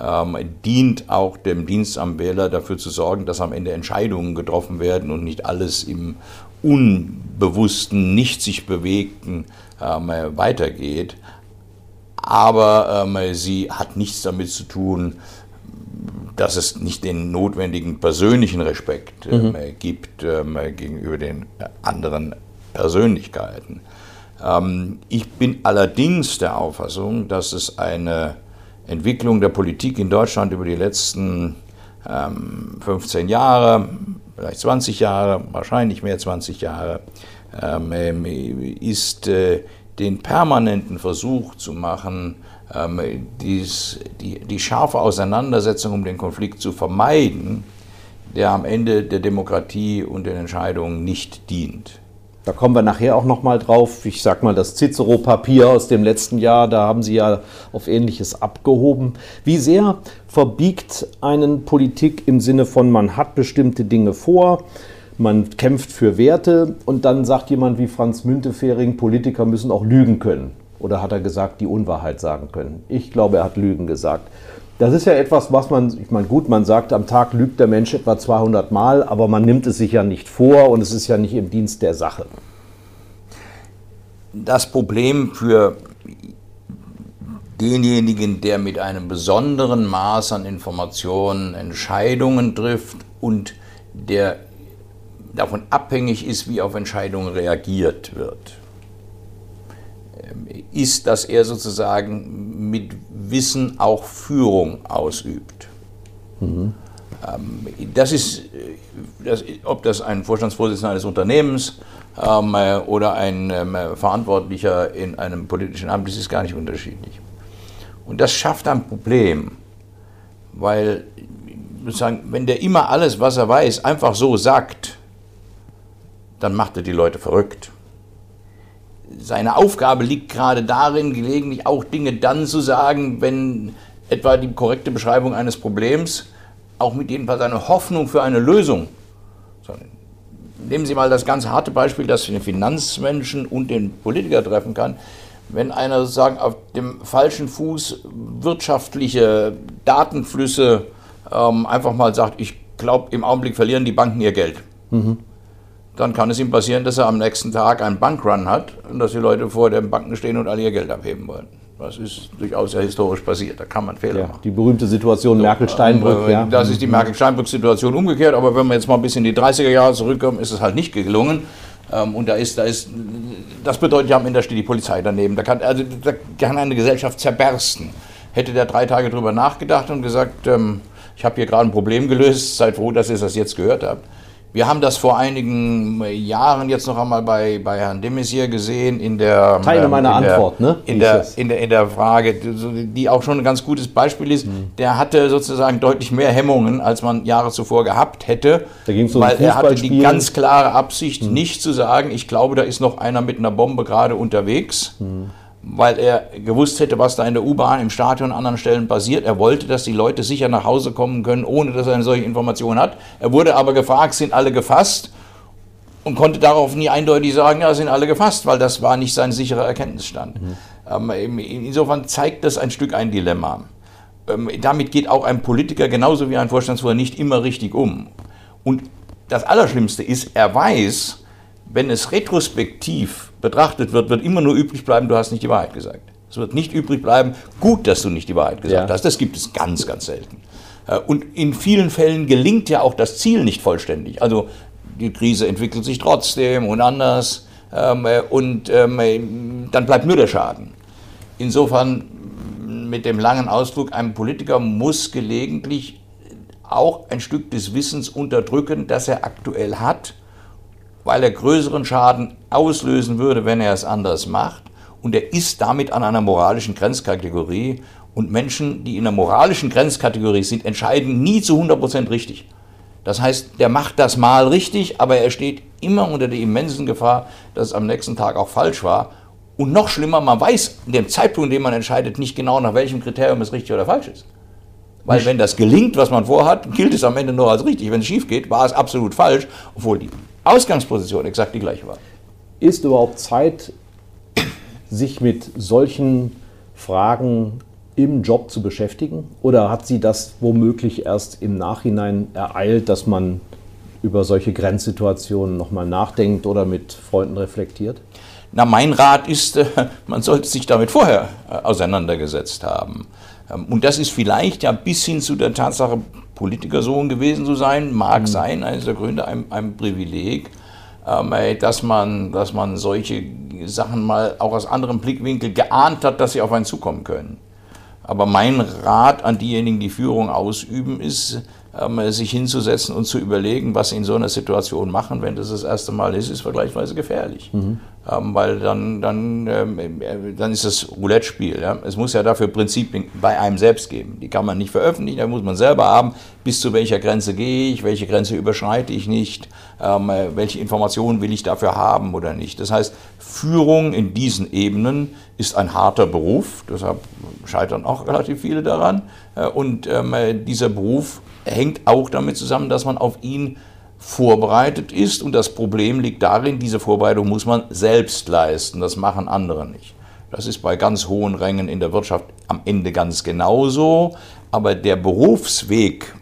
Ähm, dient auch dem Dienst am Wähler dafür zu sorgen, dass am Ende Entscheidungen getroffen werden und nicht alles im unbewussten, nicht sich bewegten ähm, weitergeht. Aber ähm, sie hat nichts damit zu tun, dass es nicht den notwendigen persönlichen Respekt ähm, mhm. gibt ähm, gegenüber den anderen Persönlichkeiten. Ähm, ich bin allerdings der Auffassung, dass es eine Entwicklung der Politik in Deutschland über die letzten 15 ähm, Jahre, vielleicht 20 Jahre, wahrscheinlich mehr 20 Jahre, ähm, ist äh, den permanenten Versuch zu machen, ähm, dies, die, die scharfe Auseinandersetzung um den Konflikt zu vermeiden, der am Ende der Demokratie und den Entscheidungen nicht dient. Da kommen wir nachher auch noch mal drauf. Ich sag mal, das Cicero-Papier aus dem letzten Jahr, da haben Sie ja auf Ähnliches abgehoben. Wie sehr verbiegt einen Politik im Sinne von, man hat bestimmte Dinge vor, man kämpft für Werte und dann sagt jemand wie Franz Müntefering, Politiker müssen auch lügen können. Oder hat er gesagt, die Unwahrheit sagen können? Ich glaube, er hat Lügen gesagt. Das ist ja etwas, was man, ich meine, gut, man sagt, am Tag lügt der Mensch etwa 200 Mal, aber man nimmt es sich ja nicht vor und es ist ja nicht im Dienst der Sache. Das Problem für denjenigen, der mit einem besonderen Maß an Informationen Entscheidungen trifft und der davon abhängig ist, wie auf Entscheidungen reagiert wird, ist, dass er sozusagen mit Wissen auch Führung ausübt. Mhm. Das ist, das, ob das ein Vorstandsvorsitzender eines Unternehmens ähm, oder ein ähm, Verantwortlicher in einem politischen Amt, das ist gar nicht unterschiedlich. Und das schafft ein Problem, weil sozusagen, wenn der immer alles, was er weiß, einfach so sagt, dann macht er die Leute verrückt seine Aufgabe liegt gerade darin, gelegentlich auch Dinge dann zu sagen, wenn etwa die korrekte Beschreibung eines Problems auch mit jedenfalls eine Hoffnung für eine Lösung. Nehmen Sie mal das ganz harte Beispiel, das den Finanzmenschen und den Politiker treffen kann. Wenn einer sozusagen auf dem falschen Fuß wirtschaftliche Datenflüsse ähm, einfach mal sagt, ich glaube, im Augenblick verlieren die Banken ihr Geld. Mhm dann kann es ihm passieren, dass er am nächsten Tag einen Bankrun hat und dass die Leute vor den Banken stehen und alle ihr Geld abheben wollen. Das ist durchaus ja historisch passiert. Da kann man Fehler ja, machen. Die berühmte Situation so, Merkel-Steinbrück. Äh, ja. Das ist die Merkel-Steinbrück-Situation umgekehrt. Aber wenn wir jetzt mal ein bisschen in die 30er Jahre zurückkommen, ist es halt nicht gelungen. Ähm, und da ist, da ist, das bedeutet ja am Ende steht die Polizei daneben. Da kann, also, da kann eine Gesellschaft zerbersten. Hätte der drei Tage drüber nachgedacht und gesagt, ähm, ich habe hier gerade ein Problem gelöst, seid froh, dass ihr das jetzt gehört habt wir haben das vor einigen Jahren jetzt noch einmal bei, bei Herrn de Maizière gesehen in der Teile ähm, meiner Antwort, der, ne? In der, in, der, in der Frage, die auch schon ein ganz gutes Beispiel ist. Mhm. Der hatte sozusagen deutlich mehr Hemmungen, als man Jahre zuvor gehabt hätte, da ging's um weil er hatte die ganz klare Absicht, mhm. nicht zu sagen, ich glaube, da ist noch einer mit einer Bombe gerade unterwegs. Mhm weil er gewusst hätte, was da in der U-Bahn, im Stadion, an anderen Stellen passiert. Er wollte, dass die Leute sicher nach Hause kommen können, ohne dass er eine solche Information hat. Er wurde aber gefragt, sind alle gefasst? Und konnte darauf nie eindeutig sagen, ja, sind alle gefasst, weil das war nicht sein sicherer Erkenntnisstand. Mhm. Ähm, insofern zeigt das ein Stück ein Dilemma. Ähm, damit geht auch ein Politiker genauso wie ein Vorstandsvorsitzender nicht immer richtig um. Und das Allerschlimmste ist, er weiß, wenn es retrospektiv betrachtet wird, wird immer nur übrig bleiben, du hast nicht die Wahrheit gesagt. Es wird nicht übrig bleiben, gut, dass du nicht die Wahrheit gesagt ja. hast. Das gibt es ganz, ganz selten. Äh, und in vielen Fällen gelingt ja auch das Ziel nicht vollständig. Also die Krise entwickelt sich trotzdem und anders ähm, äh, und ähm, dann bleibt nur der Schaden. Insofern mit dem langen Ausdruck, ein Politiker muss gelegentlich auch ein Stück des Wissens unterdrücken, das er aktuell hat weil er größeren Schaden auslösen würde, wenn er es anders macht. Und er ist damit an einer moralischen Grenzkategorie. Und Menschen, die in einer moralischen Grenzkategorie sind, entscheiden nie zu 100% richtig. Das heißt, der macht das mal richtig, aber er steht immer unter der immensen Gefahr, dass es am nächsten Tag auch falsch war. Und noch schlimmer, man weiß in dem Zeitpunkt, in dem man entscheidet, nicht genau, nach welchem Kriterium es richtig oder falsch ist. Weil wenn das gelingt, was man vorhat, gilt es am Ende nur als richtig. Wenn es schief geht, war es absolut falsch, obwohl die Ausgangsposition exakt die gleiche war. Ist überhaupt Zeit, sich mit solchen Fragen im Job zu beschäftigen? Oder hat sie das womöglich erst im Nachhinein ereilt, dass man über solche Grenzsituationen nochmal nachdenkt oder mit Freunden reflektiert? Na, mein Rat ist, äh, man sollte sich damit vorher äh, auseinandergesetzt haben. Ähm, und das ist vielleicht ja bis hin zu der Tatsache, Politikersohn gewesen zu sein, mag mhm. sein, eines der Gründe, ein, ein Privileg, ähm, dass, man, dass man solche Sachen mal auch aus anderem Blickwinkel geahnt hat, dass sie auf einen zukommen können. Aber mein Rat an diejenigen, die Führung ausüben, ist, ähm, sich hinzusetzen und zu überlegen, was sie in so einer Situation machen, wenn das das erste Mal ist, ist vergleichsweise gefährlich. Mhm. Ähm, weil dann, dann, ähm, äh, dann ist das Roulette-Spiel. Ja? Es muss ja dafür Prinzipien bei einem selbst geben. Die kann man nicht veröffentlichen, da muss man selber haben, bis zu welcher Grenze gehe ich, welche Grenze überschreite ich nicht, ähm, äh, welche Informationen will ich dafür haben oder nicht. Das heißt, Führung in diesen Ebenen ist ein harter Beruf, deshalb scheitern auch relativ viele daran. Äh, und dieser Beruf hängt auch damit zusammen, dass man auf ihn vorbereitet ist. Und das Problem liegt darin, diese Vorbereitung muss man selbst leisten. Das machen andere nicht. Das ist bei ganz hohen Rängen in der Wirtschaft am Ende ganz genauso. Aber der Berufsweg,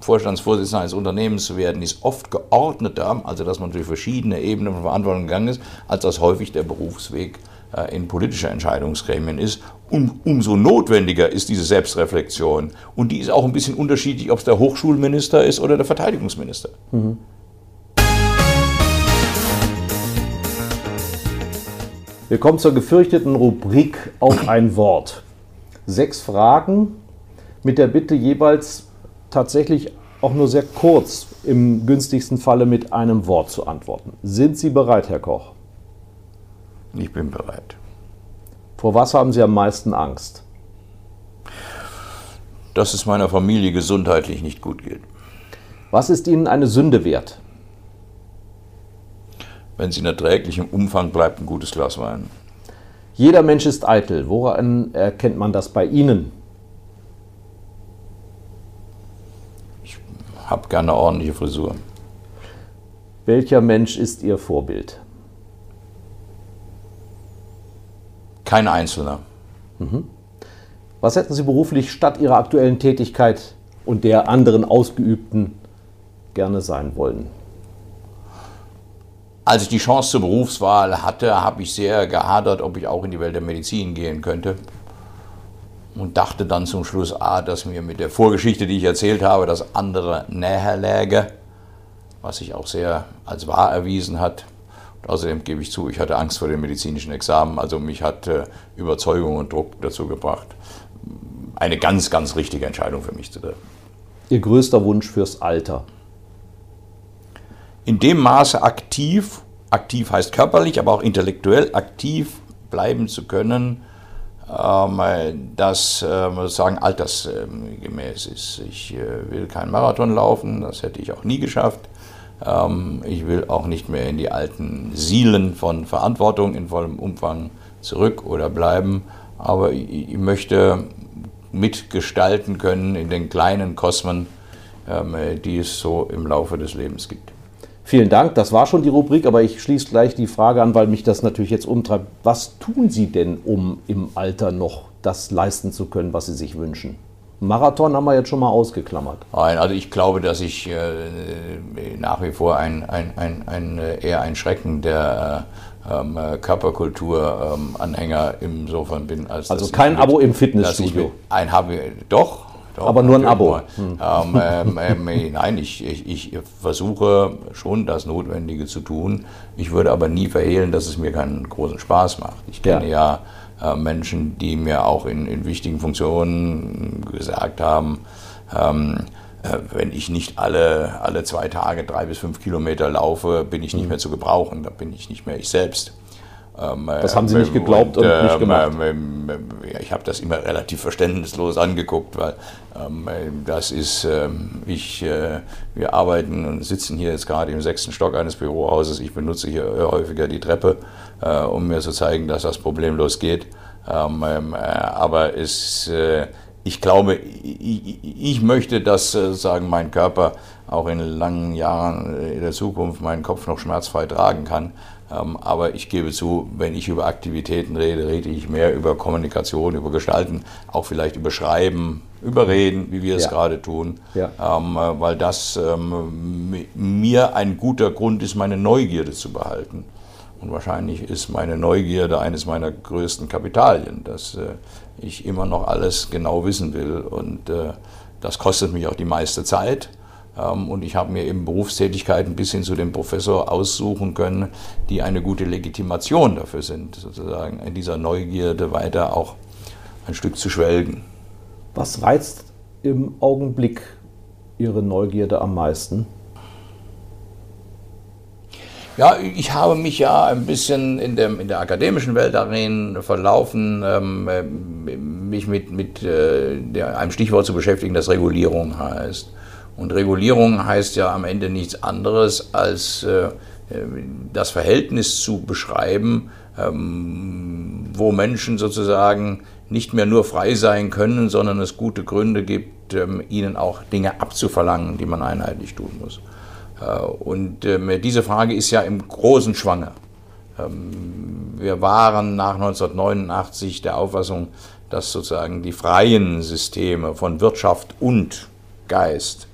Vorstandsvorsitzender eines Unternehmens zu werden, ist oft geordneter, also dass man durch verschiedene Ebenen von Verantwortung gegangen ist, als das häufig der Berufsweg äh, in politische Entscheidungsgremien ist. Um, umso notwendiger ist diese Selbstreflexion. Und die ist auch ein bisschen unterschiedlich, ob es der Hochschulminister ist oder der Verteidigungsminister. Mhm. Wir kommen zur gefürchteten Rubrik auf ein Wort. Sechs Fragen mit der Bitte jeweils tatsächlich auch nur sehr kurz, im günstigsten Falle mit einem Wort zu antworten. Sind Sie bereit, Herr Koch? Ich bin bereit. Vor was haben Sie am meisten Angst? Dass es meiner Familie gesundheitlich nicht gut geht. Was ist Ihnen eine Sünde wert? Wenn sie in erträglichem Umfang bleibt, ein gutes Glas Wein. Jeder Mensch ist eitel. Woran erkennt man das bei Ihnen? Ich habe gerne ordentliche Frisur. Welcher Mensch ist Ihr Vorbild? Kein Einzelner. Mhm. Was hätten Sie beruflich statt Ihrer aktuellen Tätigkeit und der anderen ausgeübten gerne sein wollen? Als ich die Chance zur Berufswahl hatte, habe ich sehr gehadert, ob ich auch in die Welt der Medizin gehen könnte. Und dachte dann zum Schluss, ah, dass mir mit der Vorgeschichte, die ich erzählt habe, das andere näher läge, was sich auch sehr als wahr erwiesen hat. Außerdem gebe ich zu, ich hatte Angst vor dem medizinischen Examen, also mich hat äh, Überzeugung und Druck dazu gebracht, eine ganz, ganz richtige Entscheidung für mich zu treffen. Ihr größter Wunsch fürs Alter? In dem Maße aktiv, aktiv heißt körperlich, aber auch intellektuell aktiv bleiben zu können, ähm, das äh, sozusagen altersgemäß ist. Ich äh, will keinen Marathon laufen, das hätte ich auch nie geschafft. Ähm, ich will auch nicht mehr in die alten Sielen von Verantwortung in vollem Umfang zurück oder bleiben, aber ich möchte mitgestalten können in den kleinen Kosmen, ähm, die es so im Laufe des Lebens gibt. Vielen Dank, das war schon die Rubrik, aber ich schließe gleich die Frage an, weil mich das natürlich jetzt umtreibt. Was tun Sie denn, um im Alter noch das leisten zu können, was Sie sich wünschen? Marathon haben wir jetzt schon mal ausgeklammert. Nein, also ich glaube, dass ich äh, nach wie vor ein, ein, ein, ein, äh, eher ein Schrecken der ähm, Körperkultur-Anhänger ähm, insofern bin. Als also kein Abo im Fitnessstudio. Ein habe doch. Doch, aber nur ein Abo. Hm. Ähm, ähm, äh, nein, ich, ich, ich, versuche schon das Notwendige zu tun. Ich würde aber nie verhehlen, dass es mir keinen großen Spaß macht. Ich kenne ja, ja äh, Menschen, die mir auch in, in wichtigen Funktionen gesagt haben, ähm, äh, wenn ich nicht alle, alle zwei Tage drei bis fünf Kilometer laufe, bin ich nicht mhm. mehr zu gebrauchen, da bin ich nicht mehr ich selbst. Ähm, das haben Sie nicht geglaubt und, und nicht ähm, gemacht? Ähm, ähm, ich habe das immer relativ verständnislos angeguckt, weil das ist, ich, äh, wir arbeiten und sitzen hier jetzt gerade im sechsten Stock eines Bürohauses. Ich benutze hier häufiger die Treppe, äh, um mir zu zeigen, dass das problemlos geht. Äh, aber es, äh, ich glaube, ich, möchte, dass äh, sagen mein Körper auch in langen Jahren in der Zukunft meinen Kopf noch schmerzfrei tragen kann. Ähm, aber ich gebe zu, wenn ich über Aktivitäten rede, rede ich mehr über Kommunikation, über Gestalten, auch vielleicht über Schreiben, über Reden, wie wir es ja. gerade tun, ja. ähm, äh, weil das ähm, mir ein guter Grund ist, meine Neugierde zu behalten. Und wahrscheinlich ist meine Neugierde eines meiner größten Kapitalien, dass äh, ich immer noch alles genau wissen will. Und äh, das kostet mich auch die meiste Zeit. Ähm, und ich habe mir eben Berufstätigkeiten bis hin zu dem Professor aussuchen können, die eine gute Legitimation dafür sind, sozusagen in dieser Neugierde weiter auch ein Stück zu schwelgen. Was reizt im Augenblick Ihre Neugierde am meisten? Ja, ich habe mich ja ein bisschen in, dem, in der akademischen Welt darin verlaufen, ähm, mich mit, mit äh, einem Stichwort zu beschäftigen, das Regulierung heißt. Und Regulierung heißt ja am Ende nichts anderes, als äh, das Verhältnis zu beschreiben, ähm, wo Menschen sozusagen nicht mehr nur frei sein können, sondern es gute Gründe gibt, ähm, ihnen auch Dinge abzuverlangen, die man einheitlich tun muss. Äh, und ähm, diese Frage ist ja im großen Schwange. Wir waren nach 1989 der Auffassung, dass sozusagen die freien Systeme von Wirtschaft und Geist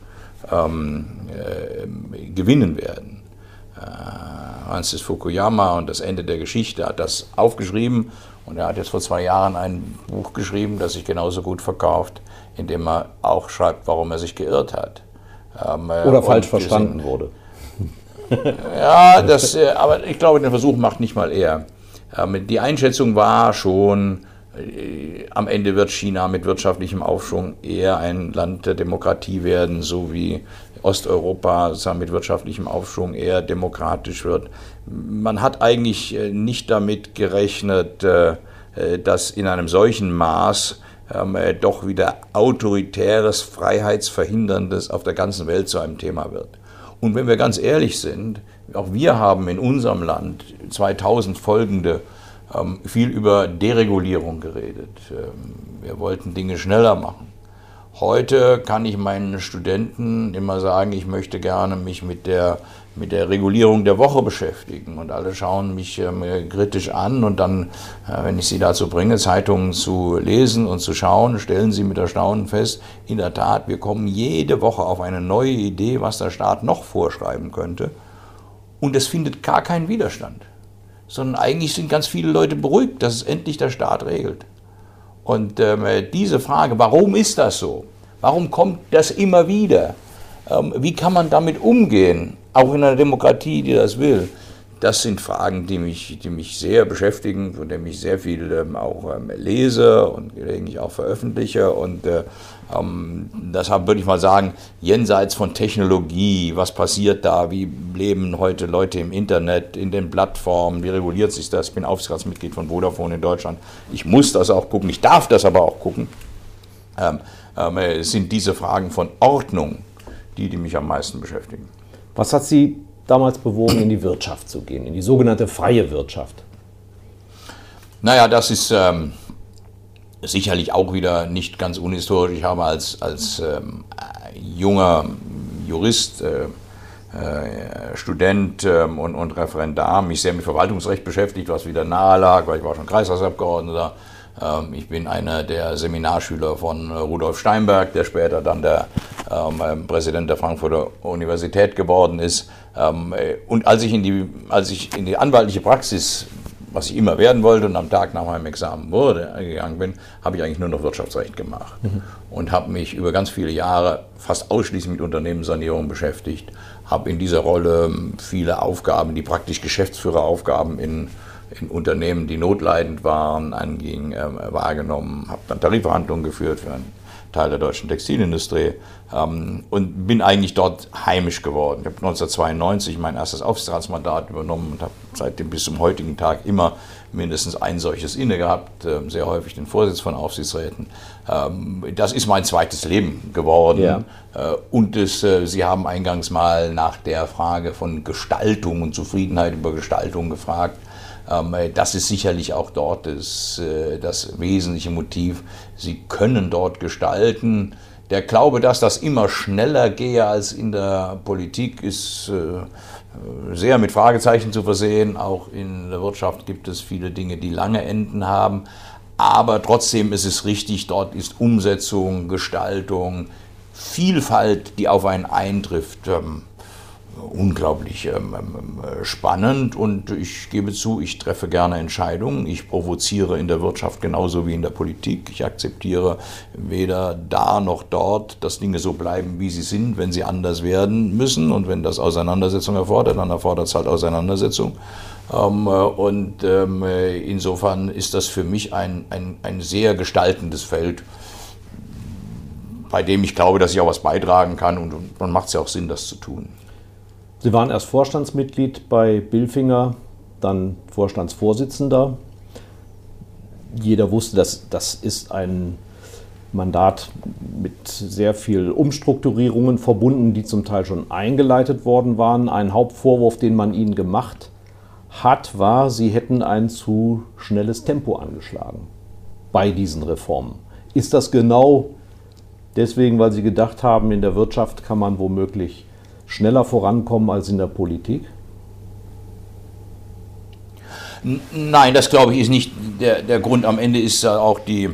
ähm, äh, gewinnen werden. Äh, Francis Fukuyama und das Ende der Geschichte hat das aufgeschrieben und er hat jetzt vor zwei Jahren ein Buch geschrieben, das sich genauso gut verkauft, in dem er auch schreibt, warum er sich geirrt hat. Ähm, äh, Oder falsch verstanden sind, wurde. ja, das, äh, aber ich glaube, den Versuch macht nicht mal er. Ähm, die Einschätzung war schon, am Ende wird China mit wirtschaftlichem Aufschwung eher ein Land der Demokratie werden, so wie Osteuropa mit wirtschaftlichem Aufschwung eher demokratisch wird. Man hat eigentlich äh, nicht damit gerechnet, äh, dass in einem solchen Maß ähm, doch wieder autoritäres, freiheitsverhinderndes auf der ganzen Welt zu einem Thema wird. Und wenn wir ganz ehrlich sind, auch wir haben in unserem Land 2000 folgende ähm, viel über Deregulierung geredet. Ähm, wir wollten Dinge schneller machen. Heute kann ich meinen Studenten immer sagen, ich möchte gerne mich mit der, mit der Regulierung der Woche beschäftigen. Und alle schauen mich ähm, kritisch an. Und dann, äh, wenn ich sie dazu bringe, Zeitungen zu lesen und zu schauen, stellen sie mit Erstaunen fest, in der Tat, wir kommen jede Woche auf eine neue Idee, was der Staat noch vorschreiben könnte. Und es findet gar keinen Widerstand sondern eigentlich sind ganz viele Leute beruhigt, dass es endlich der Staat regelt. Und ähm, diese Frage, warum ist das so? Warum kommt das immer wieder? Ähm, wie kann man damit umgehen, auch in einer Demokratie, die das will? Das sind Fragen, die mich, die mich sehr beschäftigen, von denen ich sehr viel ähm, auch ähm, lese und gelegentlich auch veröffentliche. Und äh, ähm, deshalb würde ich mal sagen, jenseits von Technologie, was passiert da, wie leben heute Leute im Internet, in den Plattformen, wie reguliert sich das? Ich bin Aufsichtsratsmitglied von Vodafone in Deutschland. Ich muss das auch gucken, ich darf das aber auch gucken. Ähm, ähm, äh, sind diese Fragen von Ordnung die, die mich am meisten beschäftigen. Was hat Sie damals bewogen, in die Wirtschaft zu gehen, in die sogenannte freie Wirtschaft? Naja, das ist ähm, sicherlich auch wieder nicht ganz unhistorisch. Ich habe als, als ähm, junger Jurist, äh, äh, Student ähm, und, und Referendar mich sehr mit Verwaltungsrecht beschäftigt, was wieder nahe lag, weil ich war schon Kreistagsabgeordneter. Ähm, ich bin einer der Seminarschüler von Rudolf Steinberg, der später dann der ähm, Präsident der Frankfurter Universität geworden ist. Ähm, äh, und als ich, in die, als ich in die anwaltliche Praxis was ich immer werden wollte und am Tag nach meinem Examen wurde, gegangen bin, habe ich eigentlich nur noch Wirtschaftsrecht gemacht. Mhm. und habe mich über ganz viele Jahre fast ausschließlich mit Unternehmenssanierung beschäftigt, habe in dieser Rolle ähm, viele Aufgaben, die praktisch Geschäftsführeraufgaben in, in Unternehmen, die notleidend waren, anging, äh, wahrgenommen, habe dann Tarifverhandlungen geführt für einen Teil der deutschen Textilindustrie ähm, und bin eigentlich dort heimisch geworden. Ich habe 1992 mein erstes Aufsichtsratsmandat übernommen und habe seitdem bis zum heutigen Tag immer mindestens ein solches inne gehabt, äh, sehr häufig den Vorsitz von Aufsichtsräten. Ähm, das ist mein zweites Leben geworden. Ja. Äh, und es, äh, Sie haben eingangs mal nach der Frage von Gestaltung und Zufriedenheit über Gestaltung gefragt. Ähm, das ist sicherlich auch dort das, äh, das wesentliche Motiv. Sie können dort gestalten. Der Glaube, dass das immer schneller gehe als in der Politik, ist äh, sehr mit Fragezeichen zu versehen. Auch in der Wirtschaft gibt es viele Dinge, die lange Enden haben. Aber trotzdem ist es richtig, dort ist Umsetzung, Gestaltung, Vielfalt, die auf einen eintrifft, ähm, unglaublich ähm, ähm, spannend und ich gebe zu, ich treffe gerne Entscheidungen. Ich provoziere in der Wirtschaft genauso wie in der Politik. Ich akzeptiere weder da noch dort, dass Dinge so bleiben, wie sie sind, wenn sie anders werden müssen. Und wenn das Auseinandersetzung erfordert, dann erfordert es halt Auseinandersetzung. Ähm, äh, und ähm, äh, insofern ist das für mich ein, ein, ein sehr gestaltendes Feld bei dem ich glaube, dass ich auch was beitragen kann und dann macht es ja auch Sinn, das zu tun. Sie waren erst Vorstandsmitglied bei Billfinger, dann Vorstandsvorsitzender. Jeder wusste, dass das ist ein Mandat mit sehr viel Umstrukturierungen verbunden, die zum Teil schon eingeleitet worden waren. Ein Hauptvorwurf, den man ihnen gemacht hat, war, sie hätten ein zu schnelles Tempo angeschlagen bei diesen Reformen. Ist das genau deswegen, weil sie gedacht haben, in der Wirtschaft kann man womöglich schneller vorankommen als in der Politik? Nein, das glaube ich ist nicht der, der Grund. Am Ende ist auch die,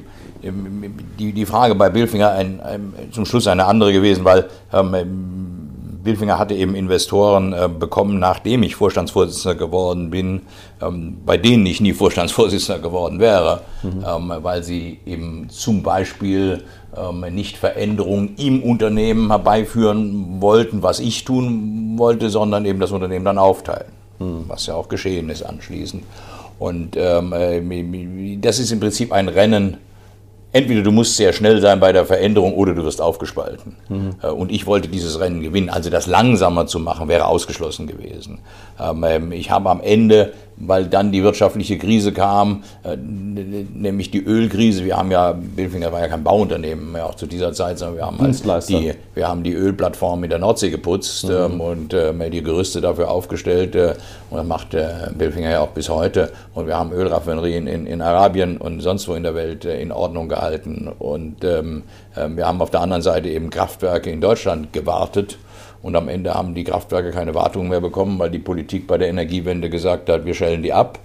die, die Frage bei Billfinger ein, ein, zum Schluss eine andere gewesen, weil ähm, Billfinger hatte eben Investoren äh, bekommen, nachdem ich Vorstandsvorsitzender geworden bin, ähm, bei denen ich nie Vorstandsvorsitzender geworden wäre, mhm. ähm, weil sie eben zum Beispiel ähm, nicht Veränderungen im Unternehmen herbeiführen wollten, was ich tun wollte, sondern eben das Unternehmen dann aufteilen, mhm. was ja auch geschehen ist anschließend. Und äh, das ist im Prinzip ein Rennen entweder du musst sehr schnell sein bei der Veränderung oder du wirst aufgespalten. Mhm. Und ich wollte dieses Rennen gewinnen. Also das langsamer zu machen, wäre ausgeschlossen gewesen. Ähm, ähm, ich habe am Ende weil dann die wirtschaftliche Krise kam, äh, nämlich die Ölkrise. Wir haben ja, Billfinger war ja kein Bauunternehmen mehr auch zu dieser Zeit, sondern wir haben halt die, wir haben die Ölplattform in der Nordsee geputzt mhm. ähm, und äh, die Gerüste dafür aufgestellt. Äh, und das macht Billfinger ja auch bis heute. Und wir haben Ölraffinerien in, in Arabien und sonst wo in der Welt in Ordnung gehalten. Und ähm, äh, wir haben auf der anderen Seite eben Kraftwerke in Deutschland gewartet und am Ende haben die Kraftwerke keine Wartung mehr bekommen, weil die Politik bei der Energiewende gesagt hat, wir stellen die ab.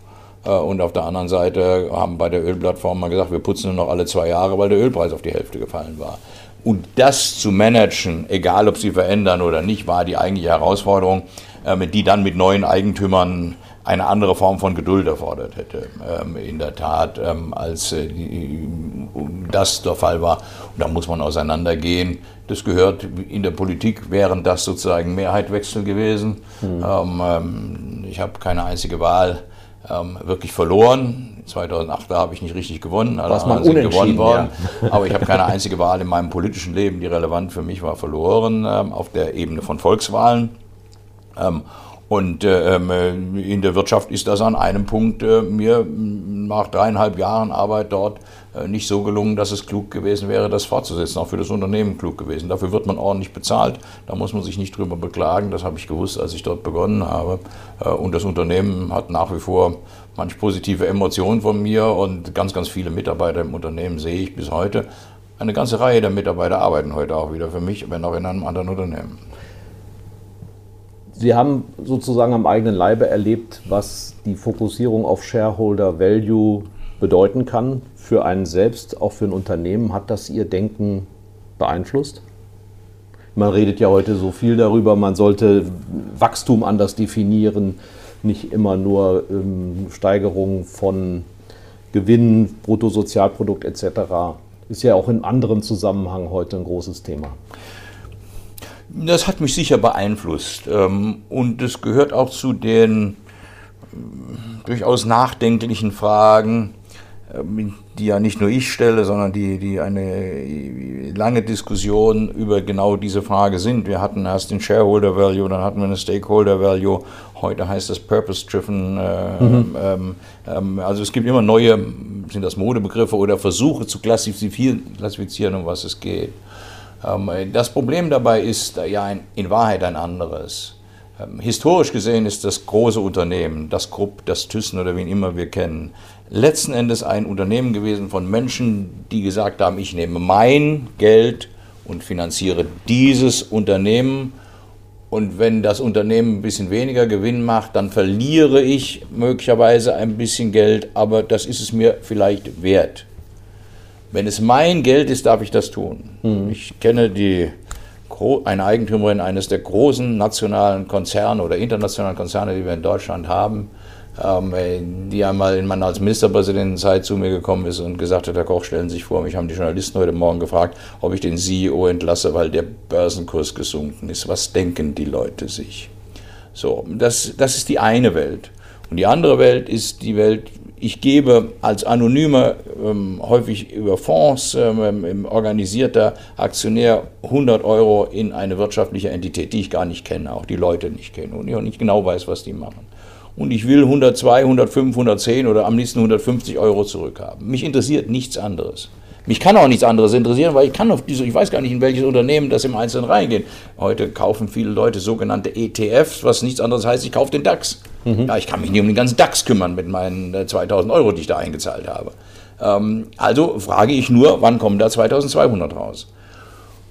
Äh, und auf der anderen Seite haben bei der Ölplattform mal gesagt, wir putzen nur noch alle zwei Jahre, weil der Ölpreis auf die Hälfte gefallen war. Und das zu managen, egal ob sie verändern oder nicht, war die eigentliche Herausforderung, äh, die dann mit neuen Eigentümern eine andere Form von Geduld erfordert hätte, ähm, in der Tat, ähm, als äh, das der Fall war. Und da muss man auseinandergehen. Das gehört in der Politik, wären das sozusagen Mehrheitwechsel gewesen. Mhm. Ähm, ich habe keine einzige Wahl wirklich verloren. 2008 habe ich nicht richtig gewonnen, alle anderen sind gewonnen worden. Ja. Aber ich habe keine einzige Wahl in meinem politischen Leben, die relevant für mich war, verloren auf der Ebene von Volkswahlen. Und äh, ähm, äh, in der Wirtschaft ist das an einem Punkt äh, mir nach dreieinhalb Jahren Arbeit dort nicht so gelungen, dass es klug gewesen wäre, das fortzusetzen, auch für das Unternehmen klug gewesen. Dafür wird man ordentlich bezahlt, da muss man sich nicht drüber beklagen, das habe ich gewusst, als ich dort begonnen habe. Äh, und das Unternehmen hat nach wie vor manch positive Emotionen von mir und ganz, ganz viele Mitarbeiter im Unternehmen sehe ich bis heute. Eine ganze Reihe der Mitarbeiter arbeiten heute auch wieder für mich, wenn auch in einem anderen Unternehmen. Sie haben sozusagen am eigenen Leibe erlebt, was die Fokussierung auf Shareholder Value bedeuten kann für einen selbst, auch für ein Unternehmen. Hat das Ihr Denken beeinflusst? Man redet ja heute so viel darüber, man sollte Wachstum anders definieren, nicht immer nur ähm, Steigerung von Gewinn, Bruttosozialprodukt etc. Ist ja auch in anderem Zusammenhang heute ein großes Thema. Das hat mich sicher beeinflusst. Ähm, und es gehört auch zu den äh, durchaus nachdenklichen Fragen, ähm, die ja nicht nur ich stelle, sondern die, die eine lange Diskussion über genau diese Frage sind. Wir hatten erst den Shareholder Value, dann hatten wir eine Stakeholder Value, heute heißt das Purpose-Driven. Äh, mhm. ähm, ähm, also es gibt immer neue, sind das Modebegriffe oder Versuche zu klassifizieren, klassifizieren um was es geht. Ähm, das Problem dabei ist ja in Wahrheit ein anderes. Ähm, historisch gesehen ist das große Unternehmen, das Krupp, das Thyssen oder wen immer wir kennen, letzten Endes ein Unternehmen gewesen von Menschen, die gesagt haben, ich nehme mein Geld und finanziere dieses Unternehmen. Und wenn das Unternehmen ein bisschen weniger Gewinn macht, dann verliere ich möglicherweise ein bisschen Geld, aber das ist es mir vielleicht wert. Wenn es mein Geld ist, darf ich das tun. Mhm. Ich kenne die eine Eigentümerin eines der großen nationalen Konzerne oder internationalen Konzerne, die wir in Deutschland haben, die einmal in meiner als Ministerpräsidentenzeit zu mir gekommen ist und gesagt hat, Herr Koch, stellen Sie sich vor, mich haben die Journalisten heute Morgen gefragt, ob ich den CEO entlasse, weil der Börsenkurs gesunken ist. Was denken die Leute sich? So, das, das ist die eine Welt. Und die andere Welt ist die Welt, ich gebe als anonymer, ähm, häufig über Fonds ähm, organisierter Aktionär 100 Euro in eine wirtschaftliche Entität, die ich gar nicht kenne, auch die Leute nicht kenne und ich auch nicht genau weiß, was die machen. Und ich will 102, 105, 110 oder am liebsten 150 Euro zurückhaben. Mich interessiert nichts anderes. Mich kann auch nichts anderes interessieren, weil ich kann auf diese, ich weiß gar nicht, in welches Unternehmen das im Einzelnen reingehen. Heute kaufen viele Leute sogenannte ETFs, was nichts anderes heißt, ich kaufe den DAX. Mhm. Ja, ich kann mich nicht um den ganzen DAX kümmern mit meinen 2000 äh, Euro, die ich da eingezahlt habe. Ähm, also frage ich nur, wann kommen da 2200 raus?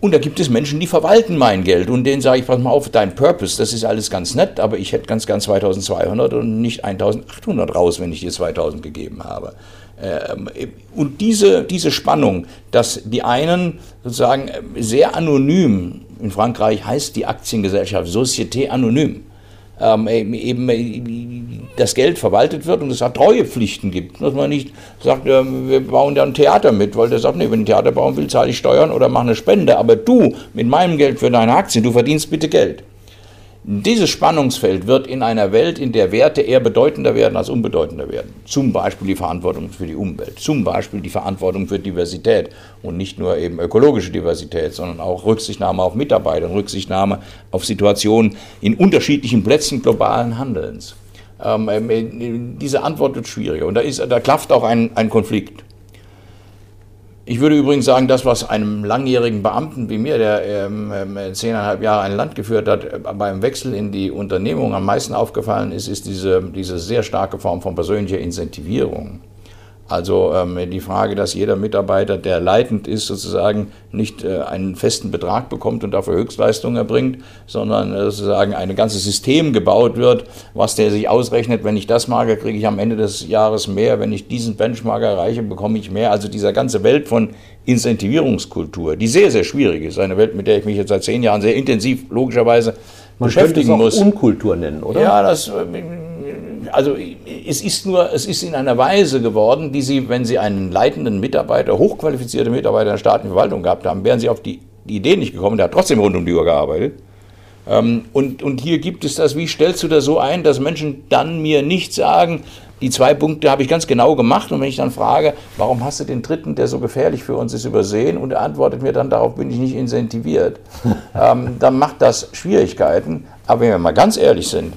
Und da gibt es Menschen, die verwalten mein Geld und denen sage ich, pass mal auf, dein Purpose, das ist alles ganz nett, aber ich hätte ganz gern 2200 und nicht 1800 raus, wenn ich dir 2000 gegeben habe. Ähm, und diese, diese Spannung, dass die einen sozusagen sehr anonym, in Frankreich heißt die Aktiengesellschaft Société Anonyme, ähm, eben äh, das Geld verwaltet wird und es hat Treuepflichten gibt. Dass man nicht sagt, wir bauen da ein Theater mit, weil der sagt, nee, wenn ich ein Theater bauen will, zahle ich Steuern oder mache eine Spende. Aber du mit meinem Geld für deine Aktien, du verdienst bitte Geld. Dieses Spannungsfeld wird in einer Welt, in der Werte eher bedeutender werden als unbedeutender werden. Zum Beispiel die Verantwortung für die Umwelt, zum Beispiel die Verantwortung für Diversität und nicht nur eben ökologische Diversität, sondern auch Rücksichtnahme auf Mitarbeiter und Rücksichtnahme auf Situationen in unterschiedlichen Plätzen globalen Handelns. Ähm, ähm diese Antwort wird schwieriger und da, ist, da klafft auch ein, ein Konflikt. Ich würde übrigens sagen, das, was einem langjährigen Beamten wie mir, der ähm, ähm, zehneinhalb Jahre ein Land geführt hat, äh, beim Wechsel in die Unternehmung am meisten aufgefallen ist, ist diese, diese sehr starke Form von persönlicher Incentivierung. Also ähm, die Frage, dass jeder Mitarbeiter, der leitend ist, sozusagen nicht äh, einen festen Betrag bekommt und dafür Höchstleistungen erbringt, sondern äh, sozusagen ein ganzes System gebaut wird, was der sich ausrechnet, wenn ich das mache, kriege ich am Ende des Jahres mehr, wenn ich diesen Benchmark erreiche, bekomme ich mehr. Also dieser ganze Welt von Incentivierungskultur, die sehr, sehr schwierig ist, eine Welt, mit der ich mich jetzt seit zehn Jahren sehr intensiv logischerweise Man beschäftigen muss. Man Unkultur nennen, oder? Ja, das äh, also es ist nur, es ist in einer Weise geworden, die Sie, wenn Sie einen leitenden Mitarbeiter, hochqualifizierte Mitarbeiter der staatlichen Verwaltung gehabt haben, wären Sie auf die, die Idee nicht gekommen, der hat trotzdem rund um die Uhr gearbeitet. Ähm, und, und hier gibt es das, wie stellst du das so ein, dass Menschen dann mir nicht sagen, die zwei Punkte habe ich ganz genau gemacht und wenn ich dann frage, warum hast du den dritten, der so gefährlich für uns ist, übersehen und er antwortet mir dann, darauf bin ich nicht incentiviert, ähm, dann macht das Schwierigkeiten. Aber wenn wir mal ganz ehrlich sind,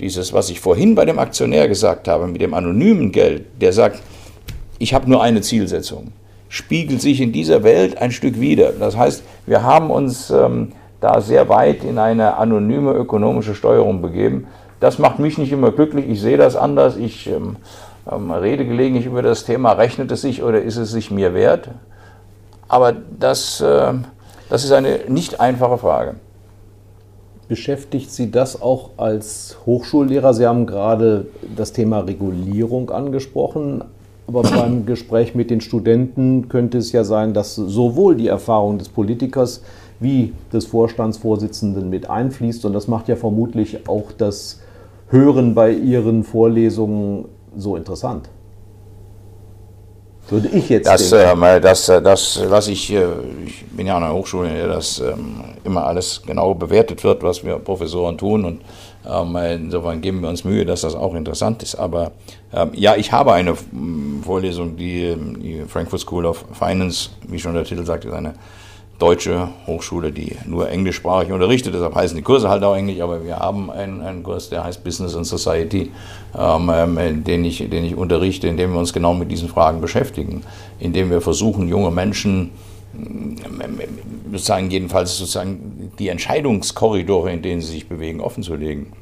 dieses, was ich vorhin bei dem Aktionär gesagt habe, mit dem anonymen Geld, der sagt, ich habe nur eine Zielsetzung, spiegelt sich in dieser Welt ein Stück wider. Das heißt, wir haben uns ähm, da sehr weit in eine anonyme ökonomische Steuerung begeben. Das macht mich nicht immer glücklich, ich sehe das anders, ich ähm, ähm, rede gelegentlich über das Thema, rechnet es sich oder ist es sich mir wert? Aber das, äh, das ist eine nicht einfache Frage. Beschäftigt Sie das auch als Hochschullehrer? Sie haben gerade das Thema Regulierung angesprochen, aber beim Gespräch mit den Studenten könnte es ja sein, dass sowohl die Erfahrung des Politikers wie des Vorstandsvorsitzenden mit einfließt. Und das macht ja vermutlich auch das Hören bei Ihren Vorlesungen so interessant. Würde ich jetzt das. Äh, das, äh, das, was ich, ich bin ja an einer Hochschule, in der das ähm, immer alles genau bewertet wird, was wir Professoren tun und ähm, insofern geben wir uns Mühe, dass das auch interessant ist. Aber ähm, ja, ich habe eine Vorlesung, die, die Frankfurt School of Finance, wie schon der Titel sagt, ist eine deutsche Hochschule, die nur englischsprachig unterrichtet. Deshalb heißen die Kurse halt auch Englisch, aber wir haben einen, einen Kurs, der heißt Business and Society, ähm, ähm, den, ich, den ich unterrichte, in dem wir uns genau mit diesen Fragen beschäftigen, in dem wir versuchen, junge Menschen sozusagen jedenfalls sozusagen die Entscheidungskorridore, in denen sie sich bewegen, offenzulegen.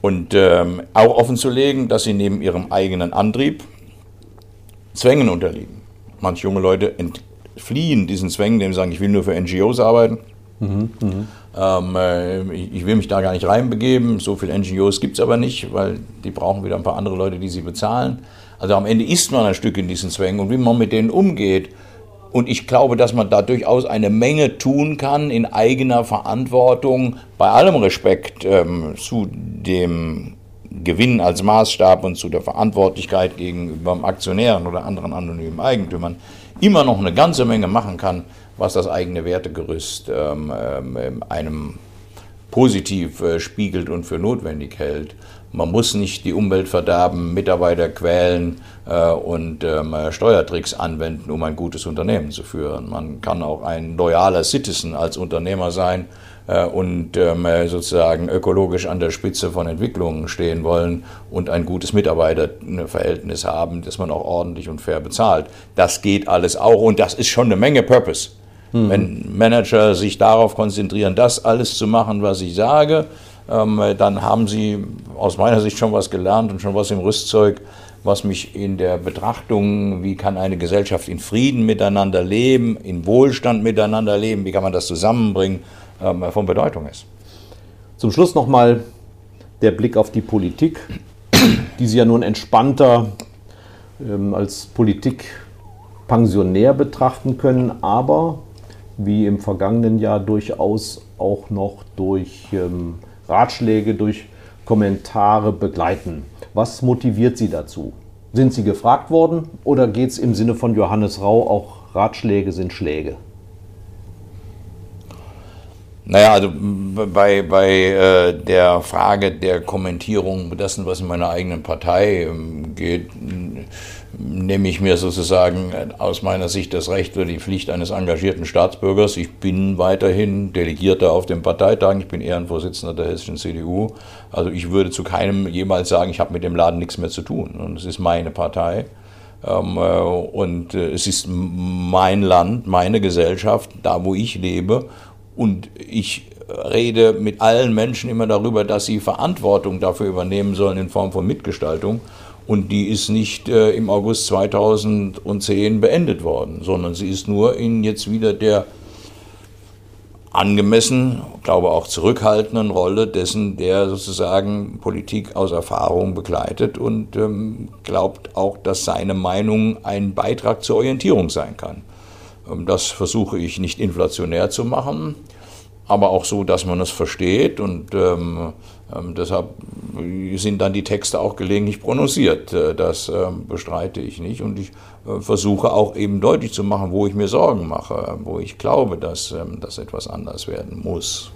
Und ähm, auch offenzulegen, dass sie neben ihrem eigenen Antrieb Zwängen unterliegen. Manche junge Leute entfliehen diesen Zwängen, sie sagen, ich will nur für NGOs arbeiten. Mhm, ähm, äh, ich will mich da gar nicht reinbegeben. So viele NGOs gibt es aber nicht, weil die brauchen wieder ein paar andere Leute, die sie bezahlen. Also am Ende ist man ein Stück in diesen Zwängen und wie man mit denen umgeht. Und ich glaube, dass man da durchaus eine Menge tun kann in eigener Verantwortung, bei allem Respekt ähm, zu dem Gewinn als Maßstab und zu der Verantwortlichkeit gegenüber Aktionären oder anderen anonymen Eigentümern immer noch eine ganze Menge machen kann, was das eigene Wertegerüst ähm, ähm, einem positiv äh, spiegelt und für notwendig hält. Man muss nicht die Umwelt verderben, Mitarbeiter quälen äh, und ähm, Steuertricks anwenden, um ein gutes Unternehmen zu führen. Man kann auch ein loyaler Citizen als Unternehmer sein und ähm, sozusagen ökologisch an der Spitze von Entwicklungen stehen wollen und ein gutes Mitarbeiterverhältnis haben, das man auch ordentlich und fair bezahlt. Das geht alles auch und das ist schon eine Menge Purpose. Hm. Wenn Manager sich darauf konzentrieren, das alles zu machen, was ich sage, ähm, dann haben sie aus meiner Sicht schon was gelernt und schon was im Rüstzeug, was mich in der Betrachtung, wie kann eine Gesellschaft in Frieden miteinander leben, in Wohlstand miteinander leben, wie kann man das zusammenbringen, von Bedeutung ist. Zum Schluss nochmal der Blick auf die Politik, die Sie ja nun entspannter ähm, als Politikpensionär betrachten können, aber wie im vergangenen Jahr durchaus auch noch durch ähm, Ratschläge, durch Kommentare begleiten. Was motiviert Sie dazu? Sind Sie gefragt worden oder geht es im Sinne von Johannes Rau auch Ratschläge sind Schläge? Naja, also bei, bei äh, der Frage der Kommentierung dessen, was in meiner eigenen Partei ähm, geht, nehme ich mir sozusagen aus meiner Sicht das Recht oder die Pflicht eines engagierten Staatsbürgers. Ich bin weiterhin Delegierter auf den Parteitagen, ich bin Ehrenvorsitzender der hessischen CDU. Also ich würde zu keinem jemals sagen, ich habe mit dem Laden nichts mehr zu tun. Und es ist meine Partei. Ähm, äh, und äh, es ist mein Land, meine Gesellschaft, da wo ich lebe. Und ich rede mit allen Menschen immer darüber, dass sie Verantwortung dafür übernehmen sollen in Form von Mitgestaltung. Und die ist nicht äh, im August 2010 beendet worden, sondern sie ist nur in jetzt wieder der angemessen, glaube auch zurückhaltenden Rolle dessen, der sozusagen Politik aus Erfahrung begleitet und ähm, glaubt auch, dass seine Meinung ein Beitrag zur Orientierung sein kann. Ähm, das versuche ich nicht inflationär zu machen, aber auch so, dass man es versteht. Und ähm, ähm, deshalb sind dann die Texte auch gelegentlich prononciert. Äh, das äh, bestreite ich nicht. Und ich äh, versuche auch eben deutlich zu machen, wo ich mir Sorgen mache, wo ich glaube, dass ähm, das etwas anders werden muss.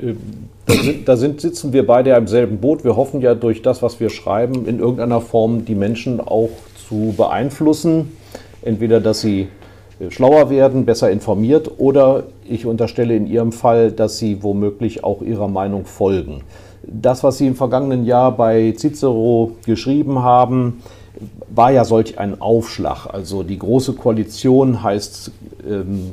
Ähm, da, sind, da sind, sitzen wir beide ja im selben Boot. Wir hoffen ja durch das, was wir schreiben, in irgendeiner Form die Menschen auch zu beeinflussen. Entweder, dass sie schlauer werden, besser informiert oder ich unterstelle in Ihrem Fall, dass Sie womöglich auch Ihrer Meinung folgen. Das, was Sie im vergangenen Jahr bei Cicero geschrieben haben, war ja solch ein Aufschlag. Also die Große Koalition heißt ähm,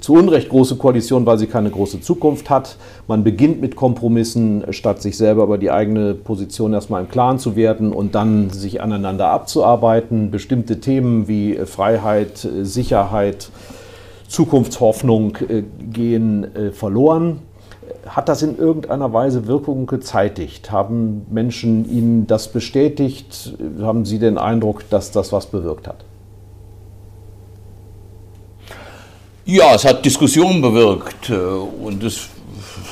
zu Unrecht große Koalition, weil sie keine große Zukunft hat. Man beginnt mit Kompromissen, statt sich selber über die eigene Position erstmal im Klaren zu werden und dann sich aneinander abzuarbeiten. Bestimmte Themen wie Freiheit, Sicherheit, Zukunftshoffnung äh, gehen äh, verloren. Hat das in irgendeiner Weise Wirkung gezeitigt? Haben Menschen Ihnen das bestätigt? Haben Sie den Eindruck, dass das was bewirkt hat? Ja, es hat Diskussionen bewirkt äh, und das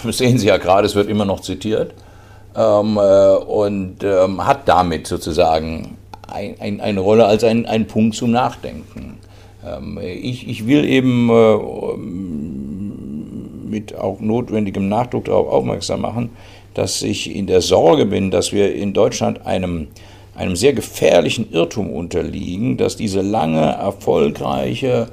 sehen Sie ja gerade, es wird immer noch zitiert ähm, äh, und ähm, hat damit sozusagen ein, ein, eine Rolle als ein, Punkt zum Nachdenken. Ähm, ich, ich will eben äh, mit auch notwendigem Nachdruck darauf aufmerksam machen, dass ich in der Sorge bin, dass wir in Deutschland einem, einem sehr gefährlichen Irrtum unterliegen, dass diese lange, erfolgreiche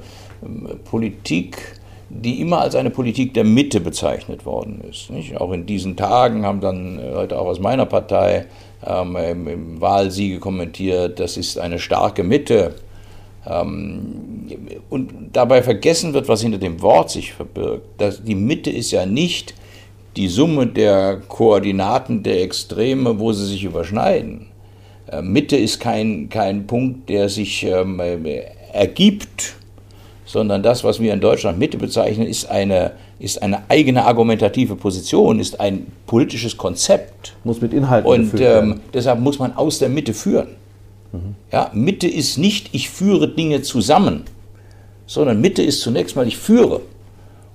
Politik, die immer als eine Politik der Mitte bezeichnet worden ist. Nicht? Auch in diesen Tagen haben dann Leute auch aus meiner Partei ähm, im, im Wahlsiege kommentiert, das ist eine starke Mitte. Ähm, und dabei vergessen wird, was hinter dem Wort sich verbirgt. Das, die Mitte ist ja nicht die Summe der Koordinaten der Extreme, wo sie sich überschneiden. Äh, Mitte ist kein, kein Punkt, der sich ähm, ergibt, sondern das, was wir in Deutschland Mitte bezeichnen, ist eine, ist eine eigene argumentative Position, ist ein politisches Konzept. Muss mit Inhalten Und ähm, deshalb muss man aus der Mitte führen. Mhm. Ja, Mitte ist nicht, ich führe Dinge zusammen, sondern Mitte ist zunächst mal, ich führe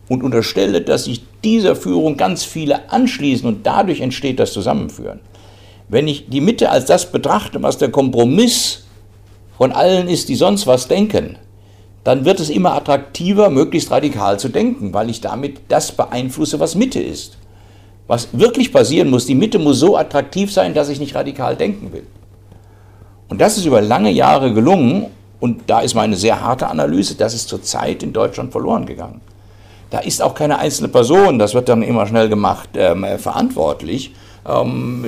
und unterstelle, dass sich dieser Führung ganz viele anschließen und dadurch entsteht das Zusammenführen. Wenn ich die Mitte als das betrachte, was der Kompromiss von allen ist, die sonst was denken, dann wird es immer attraktiver, möglichst radikal zu denken, weil ich damit das beeinflusse, was Mitte ist. Was wirklich passieren muss, die Mitte muss so attraktiv sein, dass ich nicht radikal denken will. Und das ist über lange Jahre gelungen und da ist meine sehr harte Analyse, das ist zurzeit in Deutschland verloren gegangen. Da ist auch keine einzelne Person, das wird dann immer schnell gemacht, ähm, verantwortlich. Ähm,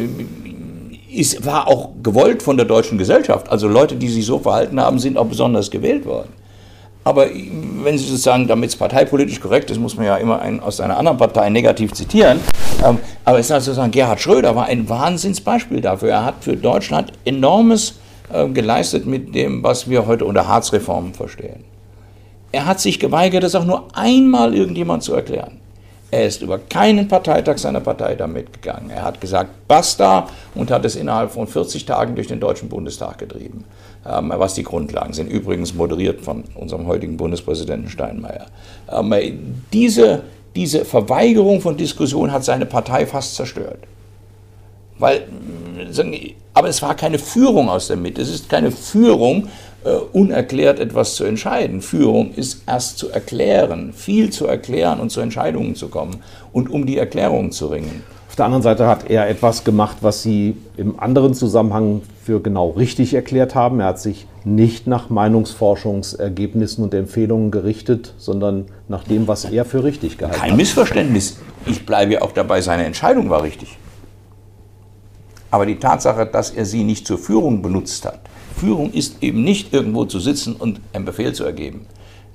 ist, war auch gewollt von der deutschen Gesellschaft. Also Leute, die sich so verhalten haben, sind auch besonders gewählt worden. Aber wenn Sie sozusagen, damit es parteipolitisch korrekt ist, muss man ja immer einen aus einer anderen Partei negativ zitieren. Ähm, aber es ist also sozusagen, Gerhard Schröder war ein Wahnsinnsbeispiel dafür. Er hat für Deutschland enormes äh, geleistet mit dem, was wir heute unter Harzreformen verstehen. Er hat sich geweigert, das auch nur einmal irgendjemand zu erklären. Er ist über keinen Parteitag seiner Partei damit gegangen. Er hat gesagt, basta und hat es innerhalb von 40 Tagen durch den Deutschen Bundestag getrieben, ähm, was die Grundlagen sind. Übrigens moderiert von unserem heutigen Bundespräsidenten Steinmeier. Ähm, diese, diese Verweigerung von Diskussion hat seine Partei fast zerstört. Weil, aber es war keine Führung aus der Mitte. Es ist keine Führung, äh, unerklärt etwas zu entscheiden. Führung ist erst zu erklären, viel zu erklären und zu Entscheidungen zu kommen und um die Erklärung zu ringen. Auf der anderen Seite hat er etwas gemacht, was Sie im anderen Zusammenhang für genau richtig erklärt haben. Er hat sich nicht nach Meinungsforschungsergebnissen und Empfehlungen gerichtet, sondern nach dem, was er für richtig gehalten hat. Kein Missverständnis. Ich bleibe auch dabei, seine Entscheidung war richtig. Aber die Tatsache, dass er sie nicht zur Führung benutzt hat, Führung ist eben nicht irgendwo zu sitzen und einen Befehl zu ergeben.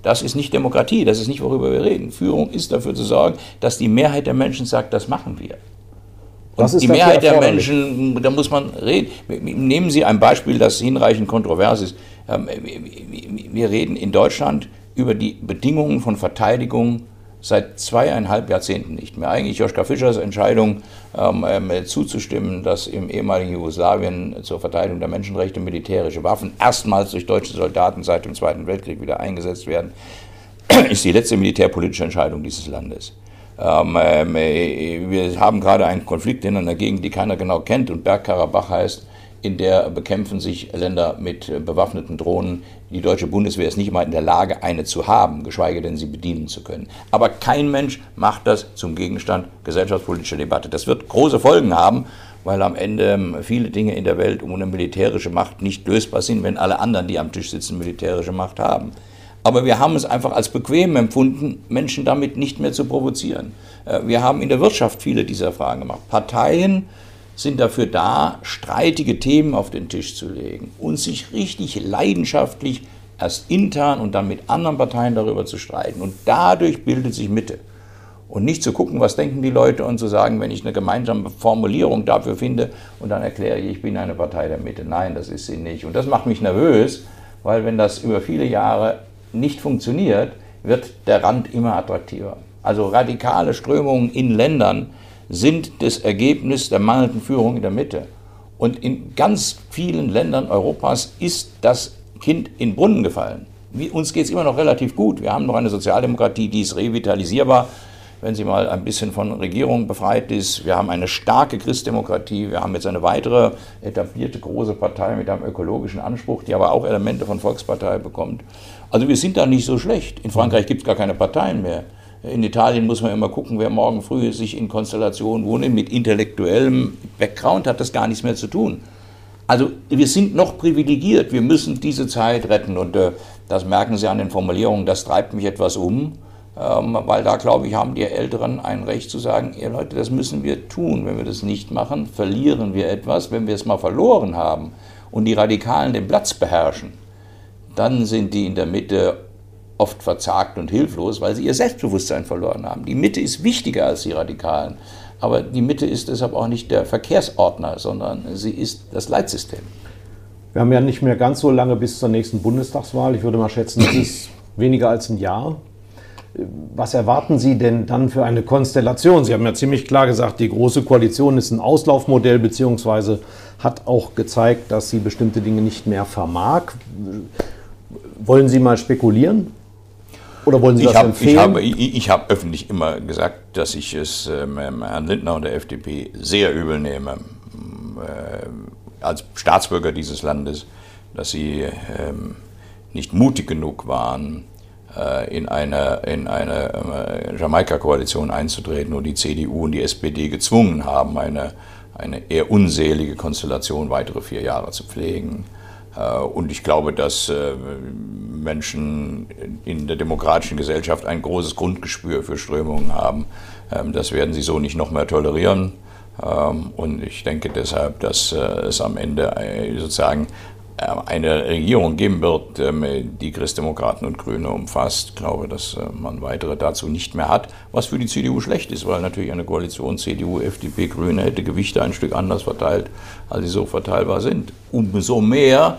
Das ist nicht Demokratie, das ist nicht, worüber wir reden. Führung ist dafür zu sorgen, dass die Mehrheit der Menschen sagt, das machen wir. Und die Mehrheit der Menschen, da muss man reden. Nehmen Sie ein Beispiel, das hinreichend kontrovers ist. Ähm, wir reden in Deutschland über die Bedingungen von Verteidigung seit zweieinhalb Jahrzehnten nicht mehr. Eigentlich Joschka Fischers Entscheidung ähm, äh, zuzustimmen, dass im ehemaligen Jugoslawien zur Verteidigung der Menschenrechte militärische Waffen erstmals durch deutsche Soldaten seit dem Zweiten Weltkrieg wieder eingesetzt werden, ist die letzte militärpolitische Entscheidung dieses Landes. Ähm, äh, wir haben gerade einen Konflikt in einer Gegend, die keiner genau kennt und Bergkarabach heißt, in der bekämpfen sich Länder mit bewaffneten Drohnen. Die deutsche Bundeswehr ist nicht mal in der Lage, eine zu haben, geschweige denn sie bedienen zu können. Aber kein Mensch macht das zum Gegenstand gesellschaftspolitischer Debatte. Das wird große Folgen haben, weil am Ende ähm, viele Dinge in der Welt ohne militärische Macht nicht lösbar sind, wenn alle anderen, die am Tisch sitzen, militärische Macht haben. Aber wir haben es einfach als bequem empfunden, Menschen damit nicht mehr zu provozieren. Äh, wir haben in der Wirtschaft viele dieser Fragen gemacht. Parteien sind dafür da, streitige Themen auf den Tisch zu legen und sich richtig leidenschaftlich erst intern und dann mit anderen Parteien darüber zu streiten. Und dadurch bildet sich Mitte. Und nicht zu gucken, was denken die Leute und zu sagen, wenn ich eine gemeinsame Formulierung dafür finde und dann erkläre ich, ich bin eine Partei der Mitte. Nein, das ist sie nicht. Und das macht mich nervös, weil wenn das über viele Jahre nicht funktioniert, wird der Rand immer attraktiver. Also radikale Strömungen in Ländern, sind das Ergebnis der mangelnden Führung in der Mitte. Und in ganz vielen Ländern Europas ist das Kind in Brunnen gefallen. Wie, uns geht es immer noch relativ gut. Wir haben noch eine Sozialdemokratie, die ist revitalisierbar, wenn sie mal ein bisschen von Regierung befreit ist. Wir haben eine starke Christdemokratie. Wir haben jetzt eine weitere etablierte große Partei mit einem ökologischen Anspruch, die aber auch Elemente von Volkspartei bekommt. Also wir sind da nicht so schlecht. In Frankreich gibt es gar keine Parteien mehr. In Italien muss man immer gucken, wer morgen früh sich in Konstellationen wohnt. Mit intellektuellem Background hat das gar nichts mehr zu tun. Also wir sind noch privilegiert. Wir müssen diese Zeit retten. Und äh, das merken Sie an den Formulierungen. Das treibt mich etwas um. Ähm, weil da, glaube ich, haben die Älteren ein Recht zu sagen, ihr Leute, das müssen wir tun. Wenn wir das nicht machen, verlieren wir etwas. Wenn wir es mal verloren haben und die Radikalen den Platz beherrschen, dann sind die in der Mitte oft verzagt und hilflos, weil sie ihr Selbstbewusstsein verloren haben. Die Mitte ist wichtiger als die Radikalen. Aber die Mitte ist deshalb auch nicht der Verkehrsordner, sondern sie ist das Leitsystem. Wir haben ja nicht mehr ganz so lange bis zur nächsten Bundestagswahl. Ich würde mal schätzen, es ist weniger als ein Jahr. Was erwarten Sie denn dann für eine Konstellation? Sie haben ja ziemlich klar gesagt, die Große Koalition ist ein Auslaufmodell, beziehungsweise hat auch gezeigt, dass sie bestimmte Dinge nicht mehr vermag. Wollen Sie mal spekulieren? Oder wollen Sie ich das hab, empfehlen? Ich habe, ich, ich habe öffentlich immer gesagt, dass ich es ähm, Herrn Lindner und der FDP sehr übel nehme, äh, als Staatsbürger dieses Landes, dass sie ähm, nicht mutig genug waren, in eine, in eine äh, Jamaika-Koalition einzutreten und die CDU und die SPD gezwungen haben, eine, eine eher unselige Konstellation weitere vier Jahre zu pflegen. Äh, und ich glaube, dass äh, Menschen in der demokratischen Gesellschaft ein großes Grundgespür für Strömungen haben. Ähm, das werden sie so nicht noch mehr tolerieren. Ähm, und ich denke deshalb, dass äh, es am Ende sozusagen eine Regierung geben wird, ähm, die Christdemokraten und Grüne umfasst. Ich glaube, dass man weitere dazu nicht mehr hat, was für die CDU schlecht ist, weil natürlich eine Koalition CDU, FDP, Grüne hätte Gewichte ein Stück anders verteilt, als sie so verteilbar sind. Umso mehr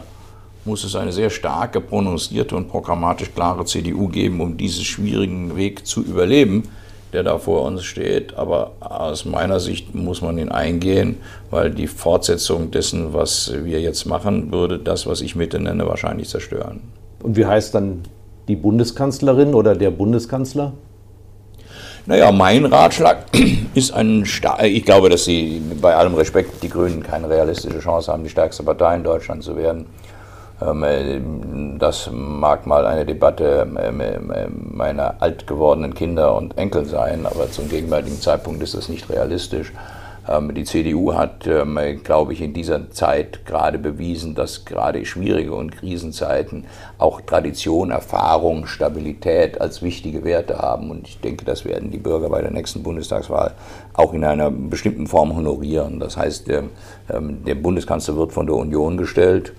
muss es eine sehr starke, prononcierte und programmatisch klare CDU geben, um diesen schwierigen Weg zu überleben der da vor uns steht. Aber aus meiner Sicht muss man ihn eingehen, weil die Fortsetzung dessen, was wir jetzt machen, würde das, was ich Mitte nenne, wahrscheinlich zerstören. Und wie heißt dann die Bundeskanzlerin oder der Bundeskanzler? Naja, mein Ratschlag ist ein Sta Ich glaube, dass Sie bei allem Respekt die Grünen keine realistische Chance haben, die stärkste Partei in Deutschland zu werden. Ähm, äh, das mag mal eine Debatte ähm, äh, meiner alt gewordenen Kinder und Enkel sein, aber zum gegenwärtigen Zeitpunkt ist das nicht realistisch. Ähm, die CDU hat, glaube ich, in dieser Zeit gerade bewiesen, dass gerade schwierige und Krisenzeiten auch Tradition, Erfahrung, Stabilität als wichtige Werte haben. Und ich denke, das werden die Bürger bei der nächsten Bundestagswahl auch in einer bestimmten Form honorieren. Das heißt, der Bundeskanzler wird von der Union gestellt.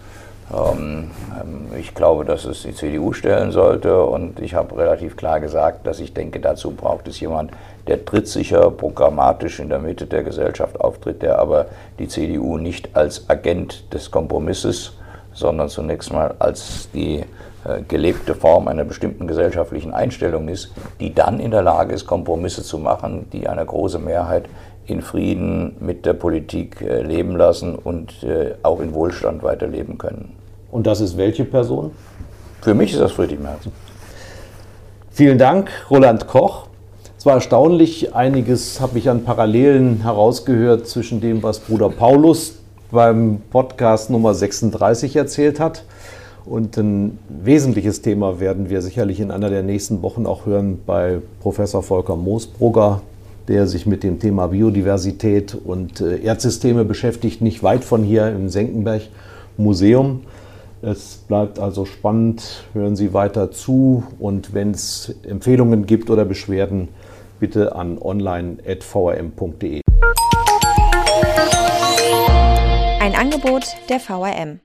Ähm, ähm, ich glaube, dass es die CDU stellen sollte und ich habe relativ klar gesagt, dass ich denke, dazu braucht es jemand, der trittsicher, programmatisch in der Mitte der Gesellschaft auftritt, der aber die CDU nicht als Agent des Kompromisses, sondern zunächst mal als die äh, gelebte Form einer bestimmten gesellschaftlichen Einstellung ist, die dann in der Lage ist, Kompromisse zu machen, die eine große Mehrheit in Frieden mit der Politik äh, leben lassen und äh, auch in Wohlstand weiterleben können. Und das ist welche Person? Für mich ist das Friedrich Merz. Vielen Dank, Roland Koch. Es war erstaunlich, einiges habe ich an Parallelen herausgehört zwischen dem, was Bruder Paulus beim Podcast Nummer 36 erzählt hat. Und ein wesentliches Thema werden wir sicherlich in einer der nächsten Wochen auch hören bei Professor Volker Moosbrugger, der sich mit dem Thema Biodiversität und äh, Erdsysteme beschäftigt, nicht weit von hier im Senckenberg Museum. Es bleibt also spannend, hören Sie weiter zu und wenn es Empfehlungen gibt oder Beschwerden, bitte an online.vrm.de. Ein Angebot der VRM.